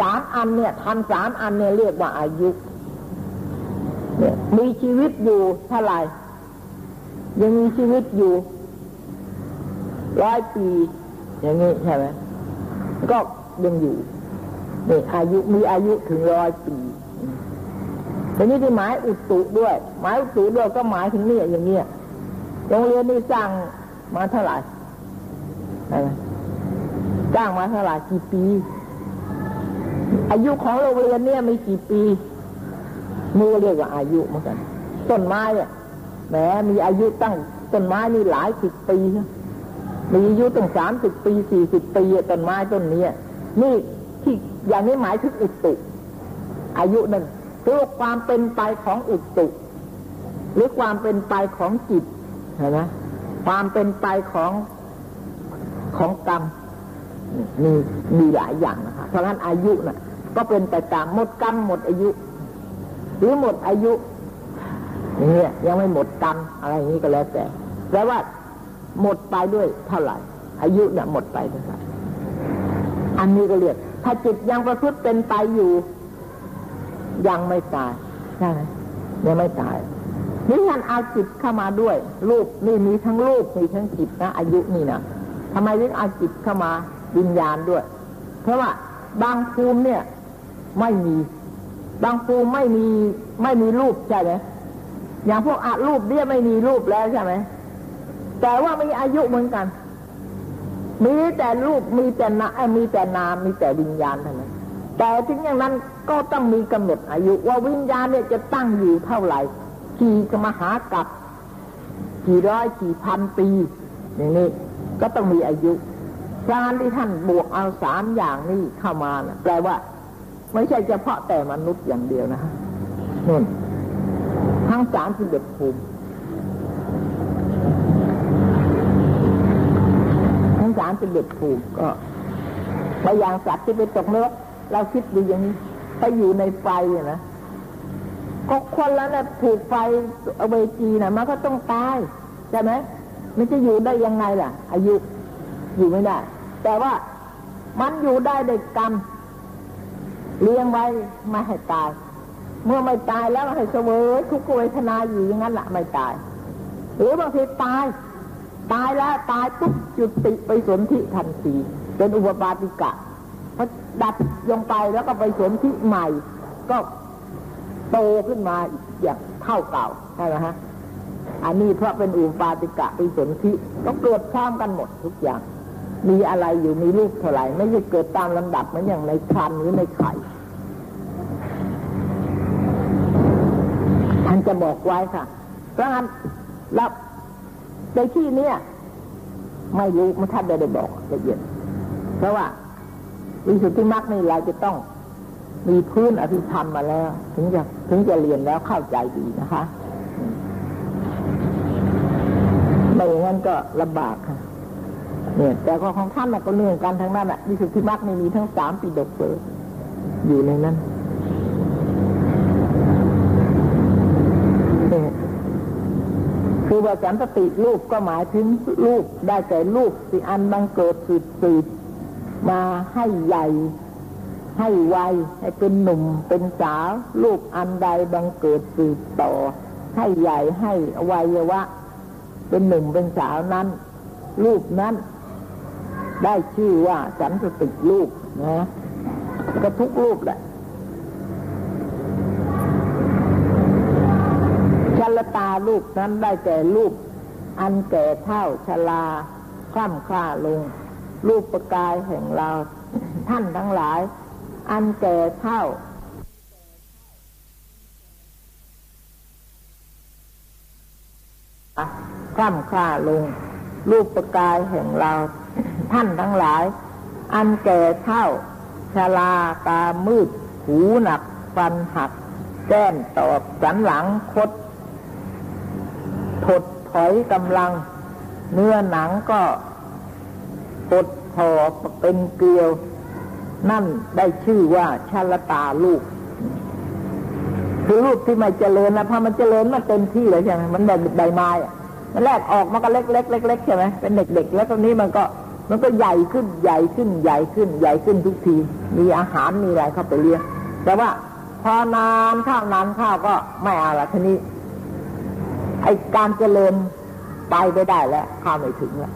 สามอันเนี่ยทำสามอันเนี่ยเรียกว่าอายุมีชีวิตอยู่เท่าไหร่ยังมีชีวิตอยู่ร้อยปี อย่างนี้ใช่ไหมก็ยังอยู่นี่อายุมีอายุถึงร้อยปี ทีนี้ที่หมายอุตุด้วย หมายอุตุด้วยก็หมายถึงเนี่ยอย่างเนี้ยโรงเรียนนี่สร้างมาเท่าไหร่สร้างมาเท่าไหร่กี่ปี อายุของโรงเรียนเนี่ยมีกี่ปีมือเรียกว่าอายุเหมือนกัน ต้นไม้เนี่ยแหมมีอายุตั้งต้นไม้นี่หลายสิบปี มีอายุตั้งสามสิบปีสี่สิบปีต้นไม้ต้นนี้นี่ที่อย่างนี้หมายถึงอุตุอายุนั่น คือความเป็นไปของอุตุหรือความเป็นไปของจิตเห็นไหมความเป็นไปของของกรรมมีมีหลายอย่างนะคะเพราะฉะนั้นอายุน่ะ ก็เป็นไปตามหมดกรรมหมดอายุ หรือหมดอายุเนี่ยยังไม่หมดกรรมอะไรอย่างนี้ก็แล้วแต่แปลว่าหมดไปด้วยเท่าไหร่ อายุเนี่ยหมดไปเท่าไหร่อันนี้ก็เรียกถ้าจิตยังประพฤติเป็นไปอยู่ ยังไม่ตายใช่ไหมยังไม่ตายนี่ท่านเอาจิตเข้ามาด้วย รูปนี่มีทั้งรูปมีทั้งจิตนะอายุนี่นะทำไมถึงเอาจิตเข้ามาวิญญาณด้วย เพราะว่าบางภูมิเนี่ย ไม่มี บางภูมิไม่มีไม่มีรูปใช่ไหมอย่างพวกอารูปเนี่ยไม่มีรูปแล้วใช่ไหมแต่ว่ามีอายุเหมือนกัน มีแต่รูปมีแต่นามีแต่นามมีแต่วิญญาณเท่านั้น แต่ถึงอย่างนั้นก็ต้องมีกำหนดอายุ ว่าวิญญาณเนี่ยจะตั้งอยู่เท่าไหร่ กี่กมหากับ กี่ร้อยกี่พันปี อย่างนี้ก็ต้องมีอายุการที่ท่านบวกเอาสามอย่างนี้เข้ามานะแปลว่า ไม่ใช่เฉพาะแต่มนุษย์อย่างเดียวนะนู่นทั้งสามสิบเอ็ดภูมิทั้งสามสิบเอ็ดภูมิก็ไปอย่างสัตว์ที่ไปตกนรก เราคิดดูอย่างนี้ไปอยู่ในไฟนะก็คนแล้วนะถูกไฟเอเวจีนะมันก็ต้องตายใช่ไหมมันจะอยู่ได้ยังไงล่ะ อายุอยู่ไม่ได้ แต่ว่ามันอยู่ได้เด็กกรรมเลี้ยงไว้ไม่ให้ตาย เมื่อไม่ตายแล้วให้เสวยทุกขเวทนาอยู่อย่างนั้นแหละไม่ตาย หรือบางทีตาย ตายแล้วตายปุ๊บจุติไปสนธิทันทีเป็นอุปบาติกะ ดับลงไปแล้วก็ไปสนธิใหม่ ก็โตขึ้นมาอย่างเท่าเก่าใช่ไหมฮะอันนี้เพราะเป็นอุปาติกะไปสนธิต้องเกิดพร้อมกันหมดทุกอย่าง มีอะไรอยู่มีลูกเท่าไหร่ ไม่ใช่เกิดตามลำดับเหมือนอย่างในคันหรือในไข่ท่านจะบอกไว้ค่ะ เพราะงั้นแล้วในที่เนี้ยไม่รู้มันท่านได้ได้บอกละเอียดเพราะว่า วิสุทธิมรรคนี่เราจะต้องมีพื้นอภิธรรมมาแล้ว ถึงจะถึงจะเรียนแล้วเข้าใจดีนะคะไม่อย่างนั้นก็ลำบากค่ะ เนี่ย แต่ก็ของท่านก็เนื่องกันทั้งนั้นอะวิสุทธิมรรคนี่มีทั้งสามปีดกเลยอยู่ในนั้นคือว่าสันติรูปก็หมายถึงรูปได้แต่รูปสิอันบังเกิดสืบสืบ มาให้ใหญ่ ให้ไวให้เป็นหนุ่มเป็นสาวรูปอันใดบังเกิดสืบต่อ ให้ใหญ่ให้วัยวะ เป็นหนุ่มเป็นสาวนั้นรูปนั้น ได้ชื่อว่าสันติรูปนะก็ทุกรูปแหละชลตารูปนั้นได้แก่รูปอันแก่เท่าชลาคล่ำคล้าลง รูปปกายแห่งเรา ท่านทั้งหลาย อันแก่เท่าคล่ำคล้าลง รูปปกายแห่งเรา ท่านทั้งหลาย อันแก่เท่าชลาตามืด หูหนัก ฟันหัก แก้มตอบสันหลังคดถดถอยกำลัง เนื้อหนังก็ ปดพอเป็นเกลียว นั่นได้ชื่อว่าชาลตาลูก คือรูปที่ไม่เจริญนะพอมันเจริญมันเต็มที่เลยใช่ไหมมันแบบใบไม้อะมันแรกออกมันก็เล็กเล็กเล็กเล็กใช่ไหมเป็นเด็กๆแล้วตรงนี้มันก็มันก็ใหญ่ขึ้นใหญ่ขึ้นใหญ่ขึ้นใหญ่ขึ้นทุกที มีอาหารมีอะไรเข้าไปเลี้ยงแต่ว่าพอนานข้าวนานข้าวก็ไม่เอาละทีนี้ไอการเจริญไปไม่ได้แล้วข้าวไม่ถึงแล้ว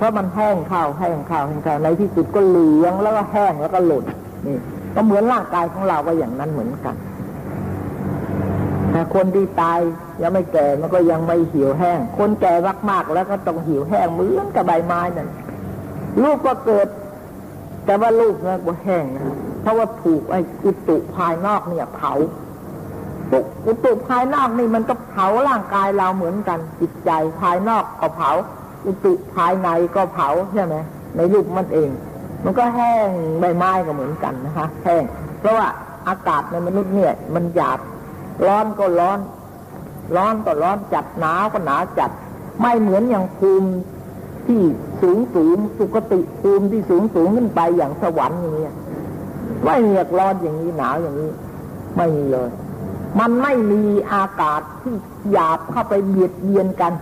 เพราะมันแห้งข้าวแห้งข้าวแห้งข้าวในที่สุดก็เหลืองแล้วก็แห้งแล้วก็หล่นนี่ก็เหมือนร่างกายของเราก็อย่างนั้นเหมือนกัน แต่คนที่ตายยังไม่แก่มันก็ยังไม่เหี่ยวแห้ง คนแก่มากๆแล้วก็ต้องเหี่ยวแห้งเหมือนกับใบไม้นั่นลูกก็เกิด แต่ว่าลูกนะก็แห้งนะเพราะว่าถูกไอ้อุตุภายนอกเนี่ยเผาอุตุภายนอกนี่มันก็เผาร่างกายเราเหมือนกันจิตใจภายนอกก็เผา อุตุภายในก็เผาใช่ไหมในรูปมันเอง มันก็แห้งใบไม้ก็เหมือนกันนะคะ แห้ง เพราะว่าอากาศในมนุษย์เนี่ย มันหยาบร้อนก็ร้อน ร้อนก็ร้อนจัดหนาวก็หนาวจัด ไม่เหมือนอย่างภูมิที่สูงสูงสุกติภูมิที่สูงสูงขึ้นไปอย่างสวรรค์อย่างนี้ไม่มีร้อนอย่างนี้หนาวอย่างนี้ ไม่มีเลย มันไม่มีอากาศที่หยาบเข้าไปเบียดเบียนกัน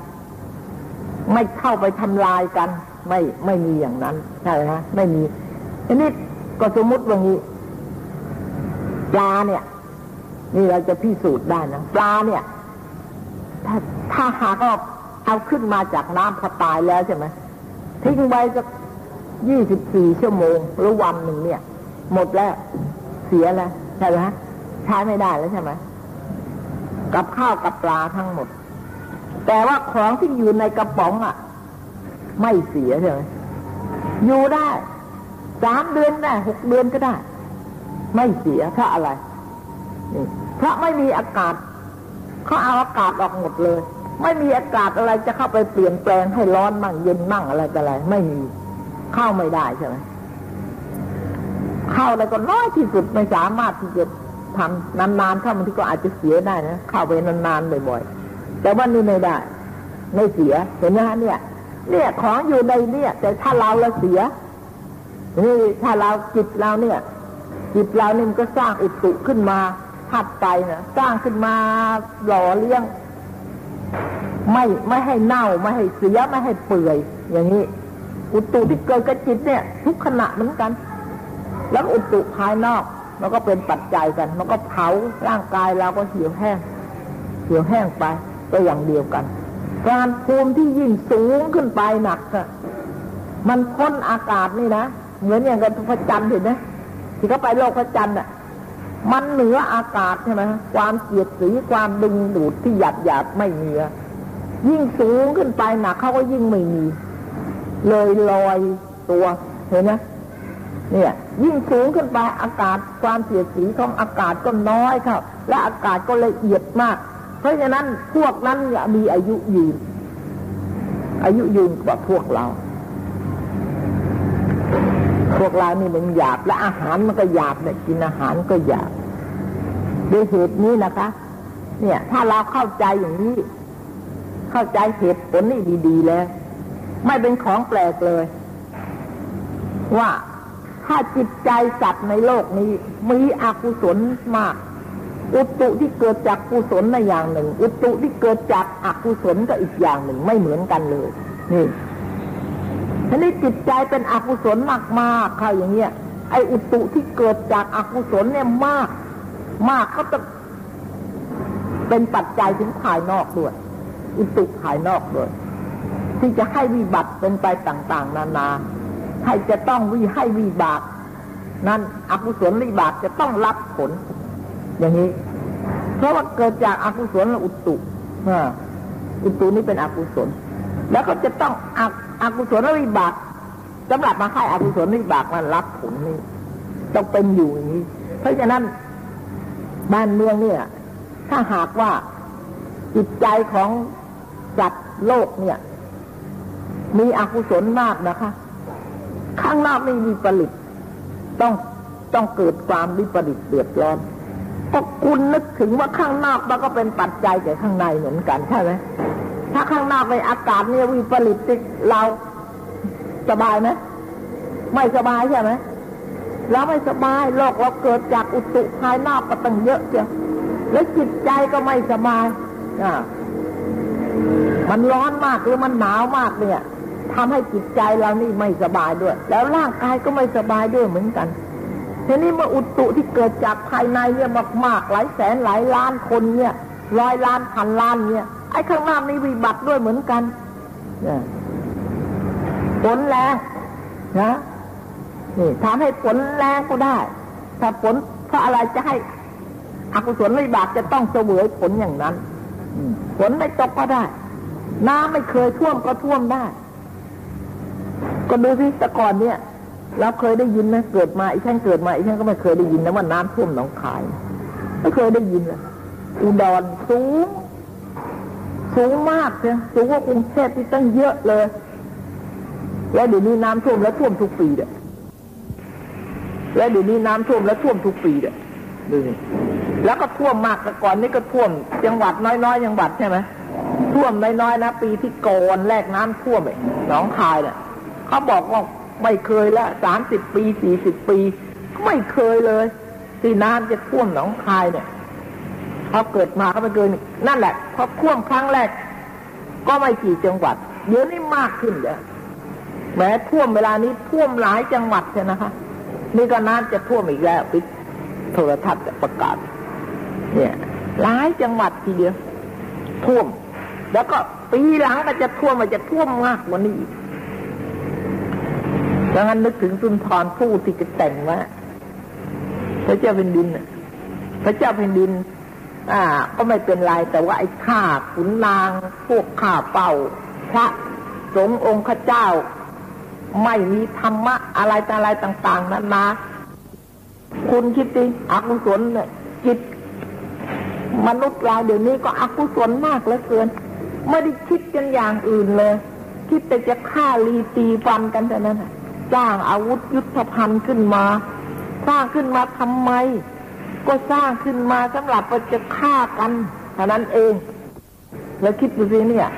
ไม่เข้าไปทำลายกัน ไม่ไม่มีอย่างนั้น ใช่ไหมไม่มีอันนี้ก็สมมติว่างี้ปลาเนี่ย นี่เราจะพิสูจน์ได้นะปลาเนี่ย ถ้าถ้าหากว่าเอาขึ้นมาจากน้ำพอตายแล้วใช่ไหมทิ้งไว้สักยี่สิบสี่ชั่วโมงหรือวันหนึ่งเนี่ย หมดแล้วเสียแล้วใช่ไหมใช้ไม่ได้แล้วใช่ไหมกับข้าวกับปลาทั้งหมด แต่ว่าของที่อยู่ในกระป๋องอะ ไม่เสียใช่ไหมอยู่ได้สามเดือนได้หกเดือนก็ได้ ไม่เสียเพราะอะไรเพราะไม่มีอากาศเขาเอาอากาศออกหมดเลย ไม่มีอากาศอะไรจะเข้าไปเปลี่ยนแปลงให้ร้อนมั่งเย็นมั่งอะไรแต่อะไร ไม่มีเข้าไม่ได้ใช่ไหมเข้าอะไรก็น้อยที่สุดไม่สามารถที่จะทำนานๆเข้าบางที่ก็อาจจะเสียได้นะเข้าไปนานๆบ่อยๆ แต่ว่านี่ไม่ได้ ไม่เสียเห็นไหมฮะเนี่ย เนี่ยของอยู่ในเนี่ย แต่ถ้าเราละเสียนี่ถ้าเราจิตเราเนี่ย จิตเรานี่มันก็สร้างอุตุขึ้นมาถัดไปนะสร้างขึ้นมาหล่อเลี้ยง ไม่ไม่ให้เน่าไม่ให้เสียไม่ให้เปื่อย อย่างนี้ อุตุที่เกิดกับจิตเนี่ย ทุกขณะเหมือนกัน แล้วอุตุภายนอกมันก็เป็นปัจจัยกัน มันก็เผาร่างกายเราก็เหี่ยวแห้งเหี่ยวแห้งไป ก็อย่างเดียวกัน การภูมิที่ยิ่งสูงขึ้นไปหนักอะมันพ้นอากาศนี่นะ เหมือนอย่างกับพระจันทร์เห็นไหมที่เขาไปโลกพระจันทร์อะมันเหนืออากาศใช่ไหมความเกียดสีความดึงดูดที่หยาบหยาบไม่มียิ่งสูงขึ้นไปหนักเขาก็ยิ่งไม่มี เลยลอยตัวเห็นไหมเนี่ย ยิ่งสูงขึ้นไปอากาศความเสียดสีของอากาศก็น้อยครับและอากาศก็ละเอียดมาก เพราะฉะนั้นพวกนั้นมีอายุยืน อายุยืนกว่าพวกเรา พวกเรานี่มันหยาบและอาหารมันก็หยาบเนี่ยกินอาหารก็หยาบด้วยเหตุนี้นะคะ เนี่ย ถ้าเราเข้าใจอย่างนี้ เข้าใจเหตุผลนี่ดีๆแล้ว ไม่เป็นของแปลกเลย ว่าถ้าจิตใจสัตว์ในโลกนี้มีอกุศลมาก อุตุที่เกิดจากกุศลในอย่างหนึ่ง อุตุที่เกิดจากอกุศลก็อีกอย่างหนึ่งไม่เหมือนกันเลย นี่ทีนี้จิตใจเป็นอกุศลมากๆเข้าอย่างเงี้ย ไออุตุที่เกิดจากอกุศลเนี่ยมาก มากก็จะเป็นปัจจัยถึงภายนอกด้วย อุตุภายนอกด้วยที่จะให้วิบัติเป็นไปต่าง ๆ นานา ให้จะต้องวิให้วิบาก นั้นอกุศลวิบากจะต้องรับผล อย่างนี้ เพราะว่าเกิดจากอากุศลอุตุอุตุนี้เป็นอกุศล แล้วก็จะต้องอกุศลวิบากสำหรับมาให้อกุศลวิบากมันรับผลนี้ต้องเป็นอยู่อย่างนี้ เพราะฉะนั้นบ้านเมืองเนี่ย ถ้าหากว่าจิตใจของสัตว์โลกเนี่ย มีอกุศลมากนะคะ ข้างนอกไม่มีผลิตต้องต้องเกิดความวิปริตเดือดร้อน ก็คุณนึกถึงว่าข้างนอกมันก็เป็นปัจจัยแก่ข้างในเหมือนกันใช่ไหมถ้าข้างนอกในอากาศเนี่ยวิปริตเราสบายไหมไม่สบายใช่ไหมเราไม่สบายโรคเราเกิดจากอุตุภายนอกก็ตั้งเยอะเจ้าแล้วจิตใจก็ไม่สบายอ่ามันร้อนมากหรือมันหนาวมากเนี่ยทำให้จิตใจเรานี่ไม่สบายด้วย แล้วร่างกายก็ไม่สบายด้วยเหมือนกัน ทีนี้เมื่ออุตุที่เกิดจากภายในเนี่ยมากๆหลายแสนหลายล้านคนเนี่ยร้อยล้านพันล้านเนี่ย ไอ้ข้างหน้ามีวิบัติด้วยเหมือนกันฝนแรงนะนี่ทำให้ฝนแรงก็ได้ ถ้าฝนเพราะอะไรจะให้อกุศลวิบากจะต้องเสวยผลอย่างนั้นฝนไม่ตกก็ได้ น้ำไม่เคยท่วมก็ท่วมได้ ก็ดูสิแต่ก่อนเนี่ย เราเคยได้ยินไหมเกิดมาอีฉันเกิดมาอีฉันก็ไม่เคยได้ยินนะว่าน้ำท่วมหนองคายไม่เคยได้ยินเลยอุดรสูง สูงมากเลยสูงกว่ากรุงเทพที่ตั้งเยอะเลย แล้วเดี๋ยวนี้น้ำท่วมแล้วท่วมทุกปีเด้อแล้วเดี๋ยวนี้น้ำท่วมแล้วท่วมทุกปีเด้อดูสิแล้วก็ท่วมมากก่อนนี่ก็ท่วม จังหวัดน้อยๆจังหวัดใช่ไหมท่วมน้อยๆนะปีที่ก่อนแรกน้ำท่วมไอ้หนองคายเนี่ยเขาบอกว่า ไม่เคยละสามสิบปีสี่สิบปี ไม่เคยเลย ที่น้ำจะท่วมหนองคายเนี่ยพอเกิดมาก็ไม่เคยนั่นแหละพอท่วมครั้งแรก ก็ไม่กี่จังหวัดเดี๋ยวนี้มากขึ้นเยอะแม้ท่วมเวลานี้ท่วมหลายจังหวัดใช่นะคะนี่ก็น้ำจะท่วมอีกแล้วปิดโทรทัศน์จะประกาศ เนี่ยหลายจังหวัดทีเดียวท่วม แล้วก็ปีหลังก็จะท่วมมันจะท่วมมากกว่านี้อีก ดังนั้นนึกถึงสุนทรผู้ที่จะแต่งว่าพระเจ้าเป็นดินพระเจ้าเป็นดิน อ่า ก็ไม่เป็นไรแต่ว่าไอ้ข้าขุนนาง พวกข้าเป่า พระสงฆ์องค์ข้าเจ้า ไม่มีธรรมะอะไรอะไรต่าง ๆ นั้นมาคุณคิดดิอกุศลเนี่ยจิต มนุษย์เราเดี๋ยวนี้ก็อกุศลมากเหลือเกินไม่ได้คิดกันอย่างอื่นเลย คิดแต่จะฆ่าลีตีฟันกันแต่านั้น สร้างอาวุธยุทธภัณฑ์ขึ้นมา สร้างขึ้นมาทำไม ก็สร้างขึ้นมาสำหรับจะฆ่ากันเท่านั้นเอง แล้วคิดดูสิเนี่ย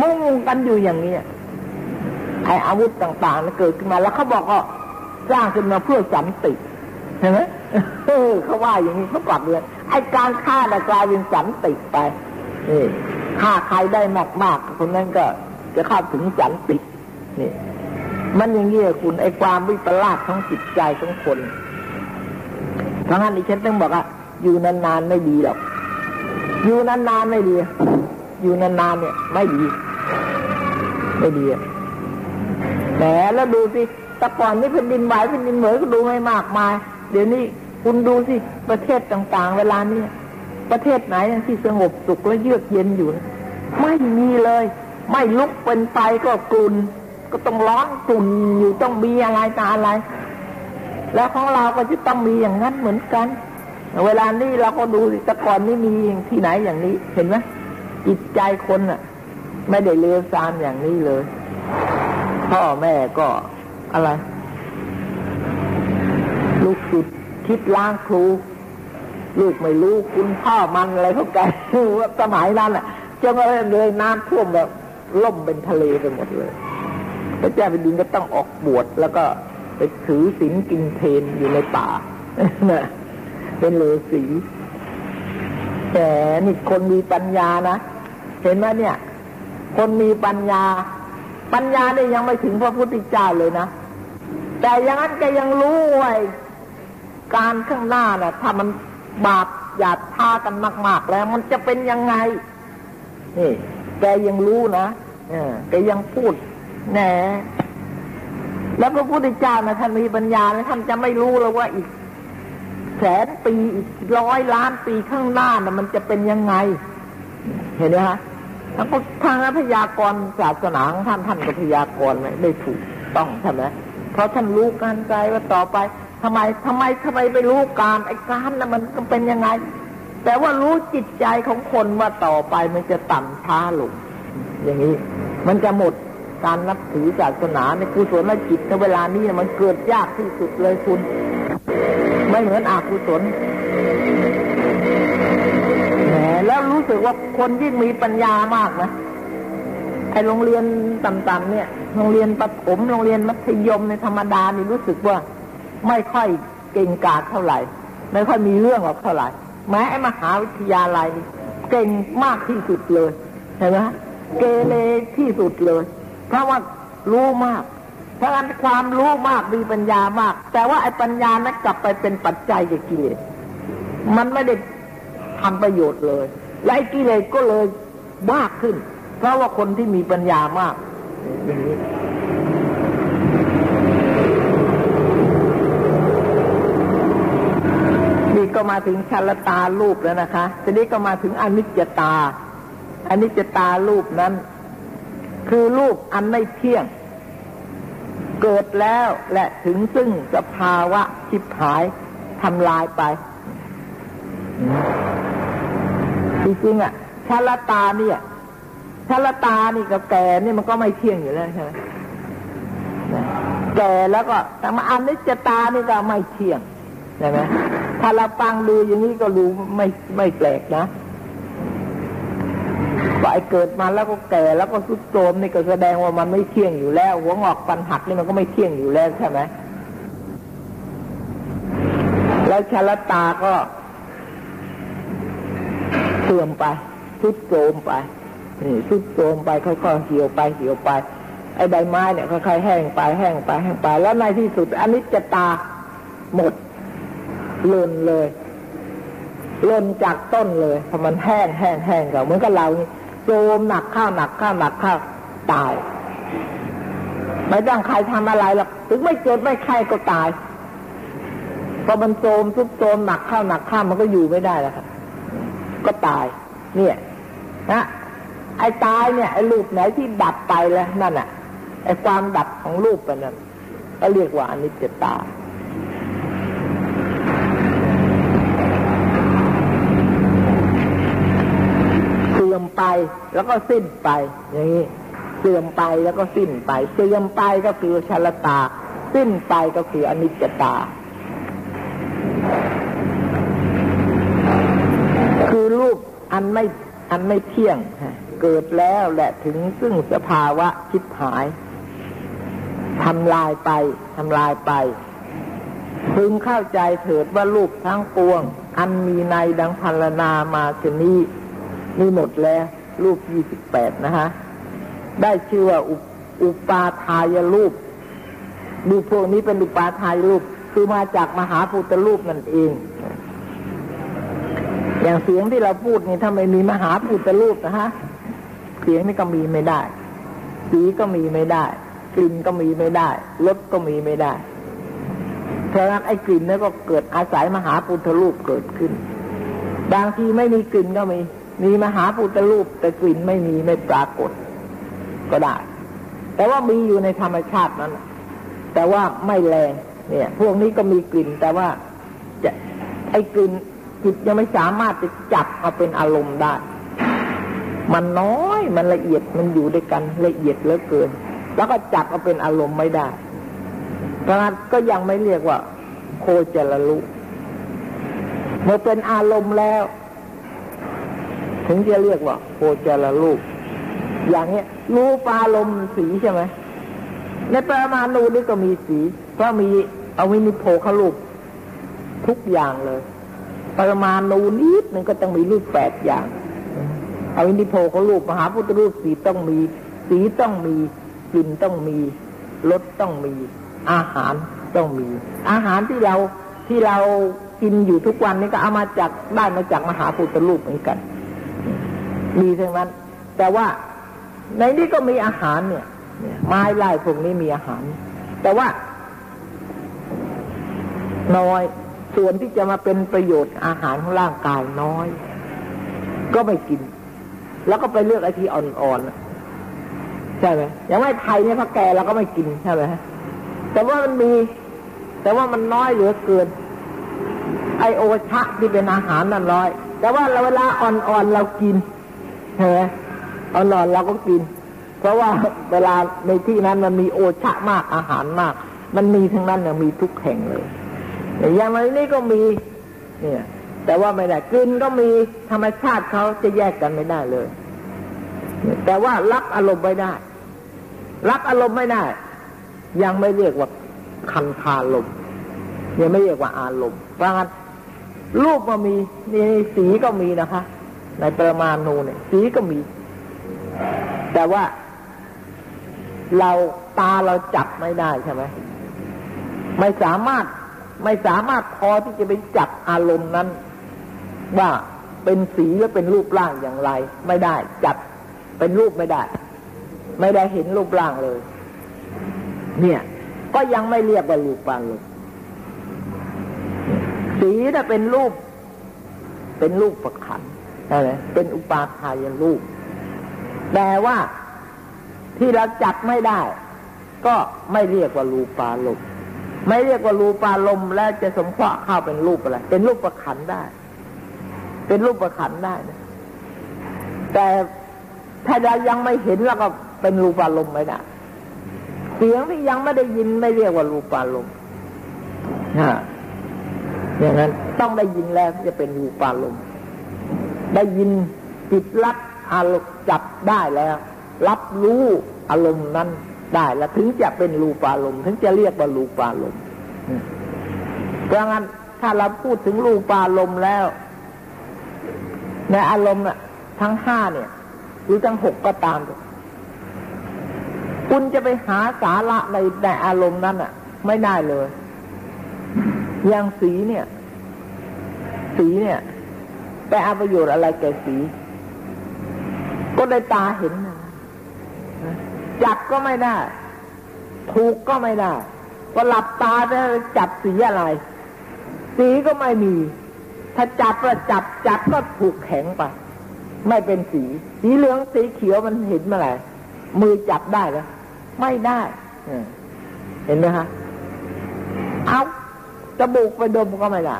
มุ่งกันอยู่อย่างนี้ไออาวุธต่างๆมันเกิดขึ้นมาแล้วเขาบอกว่าสร้างขึ้นมาเพื่อสันติเห็นไหมเขาว่าอย่างนี้เขากลับเรียนไอการฆ่าน่กลายเป็นสันติไปนี่ฆ่าใครได้มากๆคนนั้นก็จะเข้าถึงสันตินี่ มันอย่างนี้คุณไอ้ความวิปลาสของจิตใจของคนทั้งนั้นดิฉันต้องบอกว่าอยู่นานๆไม่ดีหรอก อยู่นานๆไม่ดี อยู่นานๆเนี่ย ไม่ดี ไม่ดีแหมแล้วดูสิแต่ก่อนนี่แผ่นดินไหวแผ่นดินเหมยก็ดูไม่มากมาย เดี๋ยวนี้คุณดูสิประเทศต่างๆ เวลานี้ประเทศไหนที่สงบสุขและเยือกเย็นอยู่ ไม่มีเลย ไม่ลุกเป็นไฟก็กลุ่น ก็ต้องร้อนกลุ่นอยู่ต้องมีอะไรตาอะไร แล้วของเราก็จะต้องมีอย่างนั้นเหมือนกัน เวลานี้เราก็ดูแต่ก่อนนี่มีที่ไหนอย่างนี้ เห็นไหมจิตใจคนอะไม่ได้เลวทรามอย่างนี้เลย พ่อแม่ก็อะไร ลูกสุดคิดล้างครูลูกไม่รู้คุณพ่อมันอะไรพวกแกว่าสมัยนั้นอะจนอะไรเลยน้ำท่วมแบบล่มเป็นทะเลไปหมดเลย ระเจ้าแผ่นดินก็ต้องออกบวชแล้วก็ไปถือศีลกินเพนอยู่ในป่าเป็นเลสีแต่นี่คนมีปัญญานะ เห็นไหมเนี่ย คนมีปัญญา ปัญญาเนี่ยยังไม่ถึงพระพุทธเจ้าเลยนะ แต่ยังนั้นแกยังรู้ไว้การข้างหน้าน่ะ ถ้ามันบาปหยาดท่ากันมาก ๆ แล้ว มันจะเป็นยังไง นี่ แกยังรู้นะอแกยังพูด แหนแล้วพระพุทธเจ้านะท่านมีปัญญาแล้วท่านจะไม่รู้แล้วว่าอีก แสนปีอีกร้อยล้านปีข้างหน้านะมันจะเป็นยังไง เห็นไหมฮะทางทางพยากรศาสนาของท่านท่านก็พยากรไว้ได้ถูกต้องใช่ไหมเพราะท่านรู้การใจว่าต่อไปทำไมทำไมทำไมไปรู้การไอ้การนะมันเป็นยังไง แต่ว่ารู้จิตใจของคนว่าต่อไปมันจะต่ำช้าลงอย่างนี้ มันจะหมด การนับถือศาสนาในกุศลจิตในเวลานี้มันเกิดยากที่สุดเลยคุณไม่เหมือนอากุศลแหมแล้วรู้สึกว่าคนยิ่งมีปัญญามากนะไอโรงเรียนต่ำๆเนี่ย โรงเรียนประถมโรงเรียนมัธยมในธรรมดานี่รู้สึกว่า ไม่ค่อยเก่งกาจเท่าไหร่ ไม่ค่อยมีเรื่องออกเท่าไหร่แม้ไอมหาวิทยาลัยนี่เก่งมากที่สุดเลยเห็นไหมเกเรที่สุดเลย เพราะว่ารู้มาก เพราะฉะนั้นความรู้มากมีปัญญามาก แต่ว่าไอ้ปัญญานั้นกลับไปเป็นปัจจัยกับกิเลสมันไม่ได้ทำประโยชน์เลย และไอ้กิเลสก็เลยมากขึ้น เพราะว่าคนที่มีปัญญามากนี่ก็มาถึงชัลตารูปแล้วนะคะ ทีนี้ก็มาถึงอนิจจตาอนิจจตารูปนั้น คือรูปอันไม่เที่ยง เกิดแล้วและถึงซึ่งสภาวะชิบหายทำลายไปจริงๆอะชาลตาเนี่ยชาลตานี่กับแก่นี่มันก็ไม่เที่ยงอยู่แล้วใช่ไหมแก่แล้วก็แต่มาอันนิจจตานี่ก็ไม่เที่ยงใช่ไหมถ้าเราฟังดูอย่างนี้ก็รู้ไม่ไม่แปลกนะ ก็ไอเกิดมาแล้วก็แก่แล้วก็สุดโทรมนี่ก็แสดงว่ามันไม่เที่ยงอยู่แล้ว หัวงอกฟันหักนี่มันก็ไม่เที่ยงอยู่แล้วใช่ไหมแล้วชาลตาก็เสื่อมไปสุดโทรมไปนี่สุดโทรมไปค่อยๆเหี่ยวไปเหี่ยวไป ไอ้ใบไม้เนี่ยค่อยๆแห้งไปแห้งไปแห้งไป แล้วในที่สุดอันนี้จะตาหมดล่นเลยล่นจากต้นเลยพอมันแห้งแห้งแห้งก็เหมือนกับเรานี่ โจมหนักข้าวหนักข้าวหนักข้าวตายไม่ต้องใครทำอะไรหรอกถึงไม่เจ็บไม่ไข้ก็ตายพอมันโจมทุบโจมหนักข้าวหนักข้าวมันก็อยู่ไม่ได้แล้วครับก็ตาย เนี่ยนะไอ้ตายเนี่ยไอ้รูปไหนที่ดับไปแล้วนั่นอะไอ้ความดับของรูปไปนั่นก็เรียกว่าอนิจจตา เสื่อม ไปแล้วก็สิ้นไป อย่างนี้เสื่อมไปแล้วก็สิ้นไป เสื่อมไปก็คือชลตา สิ้นไปก็คืออนิจจตา คือรูปอันไม่อันไม่เที่ยงเกิดแล้วและถึงซึ่งสภาวะชิบหายทำลายไปทำลายไป พึงเข้าใจเถิดว่ารูปทั้งปวง อันมีในดังพันลนามาชนี้ นี่หมดแล้ว รูปยี่สิบแปดนะฮะได้ชื่อว่าอุอปาทายรูปรูพวกนี้เป็นอุปาทายรูป คือมาจากมหาพุทธรูปนั่นเอง อย่างเสียงที่เราพูดนี่ถ้าไม่มีมหาพุทธรูปนะฮะเสียงนี่ก็มีไม่ได้ สีก็มีไม่ได้ กลิ่นก็มีไม่ได้รสก็มีไม่ได้เพราะนั้นไอ้กลิ่นนี่นก็เกิดอาศัยมหาพุทธรูปเกิดขึ้น บางทีไม่มีกลิ่นก็มี มีมหาพุทธรูปแต่กลิ่นไม่มีไม่ปรากฏ ก็ได้ แต่ว่ามีอยู่ในธรรมชาตินั้น แต่ว่าไม่แรง เนี่ย พวกนี้ก็มีกลิ่น แต่ว่าจะไอ้กลิ่นจิตยังไม่สามารถจะจับเอาเป็นอารมณ์ได้ มันน้อยมันละเอียดมันอยู่ด้วยกันละเอียดเหลือเกิน แล้วก็จับเอาเป็นอารมณ์ไม่ได้เพราะนั้นก็ยังไม่เรียกว่า โคจรรูปเมื่อเป็นอารมณ์แล้ว ถึงจะเรียกว่าโคจรรูป อย่างเนี้ยรูปอารมณ์สีใช่ไหมในปรมาณูนี่ก็มีสีเพราะมีอวินิโพครูปทุกอย่างเลย ปรมาณูนิดนึงก็ต้องมีรูปแปดอย่างอวินิโพครูปมหาพุทธรูปสีต้องมี สีต้องมีกลิ่นต้องมีรสต้องมี อาหารต้องมี อาหารที่เราที่เรากินอยู่ทุกวันนี้ก็เอามาจากได้มาจากมหาพุทธรูปเหมือนกัน มีทั้งนั้น แต่ว่าในนี้ก็มีอาหารเนี่ย ไม้ไล่พวกนี้มีอาหาร แต่ว่า น้อยส่วนที่จะมาเป็นประโยชน์อาหารของร่างกายน้อย ก็ไม่กิน แล้วก็ไปเลือกไอ้ที่อ่อนๆใช่ไหมอย่างไม่ไทยเนี่ยพระแกเราก็ไม่กินใช่ไหมแต่ว่ามันมี แต่ว่ามันน้อยเหลือเกิน ไอโอชะที่เป็นอาหารนั่นน้อย แต่ว่าเราเวลาอ่อนๆเรากิน ใช่ไหมอ่อนเราก็กิน เพราะว่าเวลาในที่นั้นมันมีโอชะมากอาหารมาก มันมีทั้งนั้นเลยมีทุกแห่งเลยอย่างไรนี่ก็มีเนี่ยแต่ว่าไม่ได้กินก็มีธรรมชาติเขาจะแยกกันไม่ได้เลย แต่ว่ารับอารมณ์ไม่ได้ รับอารมณ์ไม่ได้ ยังไม่เรียกว่าคันธาลมยังไม่เรียกว่าอารมณ์เพราะงั้นรูปก็มีนี่สีก็มีนะคะ ในปรมาณูเนี่ย สีก็มี แต่ว่า เราตาเราจับไม่ได้ใช่ไหมไม่สามารถไม่สามารถพอที่จะไปจับอารมณ์นั้น ว่าเป็นสีและเป็นรูปร่างอย่างไร ไม่ได้ จับเป็นรูปไม่ได้ ไม่ได้เห็นรูปร่างเลย เนี่ย ก็ยังไม่เรียกว่ารูปปานเลยสีถ้าเป็นรูป เป็นรูปประคัน อะไรเป็นอุปาทายรูปแต่ว่าที่เราจับไม่ได้ ก็ไม่เรียกว่ารูปาลมไม่เรียกว่ารูปาลมแล้วจะสมเคราะห์เข้าเป็นรูปอะไรเป็นรูปประขันได้ เป็นรูปประขันได้นะแต่ถ้าเรายังไม่เห็นแล้วก็เป็นรูปาลมไม่ได้เสียงที่ยังไม่ได้ยินไม่เรียกว่ารูปาลมฮะอย่างนั้นต้องได้ยินแล้วจะเป็นรูปาลม ได้ยินจิตรับอารมณ์จับได้แล้ว รับรู้อารมณ์นั้นได้แล้วถึงจะเป็นรูปารมณ์ถึงจะเรียกว่ารูปารมณ์เพราะงั้นถ้าเราพูดถึงรูปารมณ์แล้ว ในอารมณ์น่ะ ทั้งห้าเนี่ย หรือทั้งหกก็ตาม คุณจะไปหาสาระในในอารมณ์นั้นอะ ไม่ได้เลย อย่างสีเนี่ย สีเนี่ย ไปเอาประโยชน์อะไรแก่สี ก็ได้ตาเห็นนะจับก็ไม่ได้ ถูกก็ไม่ได้พอหลับตาจะจับสีอะไร สีก็ไม่มี ถ้าจับก็จับจับก็ถูกแข็งไปไม่เป็นสี สีเหลืองสีเขียวมันเห็นเมื่อไหร่มือจับได้แล้วไม่ได้เห็นไหมฮะเอาจมูกไปดมก็ไม่ได้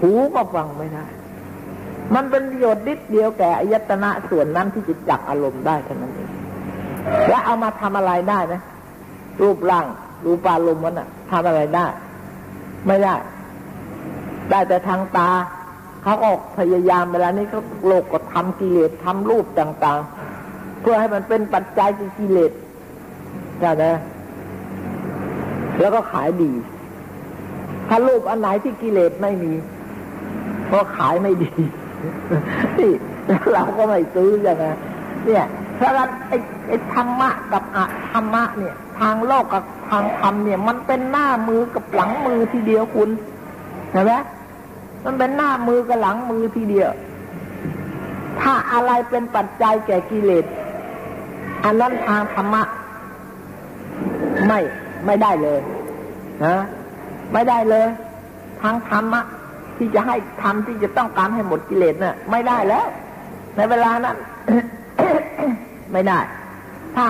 หูก็ฟังไม่ได้ มันเป็นประโยชน์นิดเดียวแก่อายตนะส่วนนั้นที่จะจับอารมณ์ได้เท่านั้นเองแล้วเอามาทำอะไรได้นะรูปร่างรูปารมณ์มันอะทำอะไรได้ ไม่ได้ ได้แต่ทางตาเขาออกพยายามเวลานี้เขาโลกก็ทำกิเลสทำรูปต่างๆ เพื่อให้มันเป็นปัจจัยที่กิเลสใช่ไหมแล้วก็ขายดี ถ้ารูปอันไหนที่กิเลสไม่มี ก็ขายไม่ดี นี่เราก็ไม่ซื้อย่างนี้เนี่ยเพราะฉะนั้นไอ้ไอ้ธรรมะกับอะธรรมะเนี่ย ทางโลกกับทางธรรมเนี่ย มันเป็นหน้ามือกับหลังมือทีเดียวคุณเห็นไหมมันเป็นหน้ามือกับหลังมือทีเดียว ถ้าอะไรเป็นปัจจัยแก่กิเลสอันนั้นทางธรรมะ ไม่ไม่ได้เลยนะไม่ได้เลย ทางธรรมะ ที่จะให้ทำที่จะต้องการให้หมดกิเลสเนะ่ะ ไม่ได้แล้ว ในเวลานั้นไม่ได้ ถ้า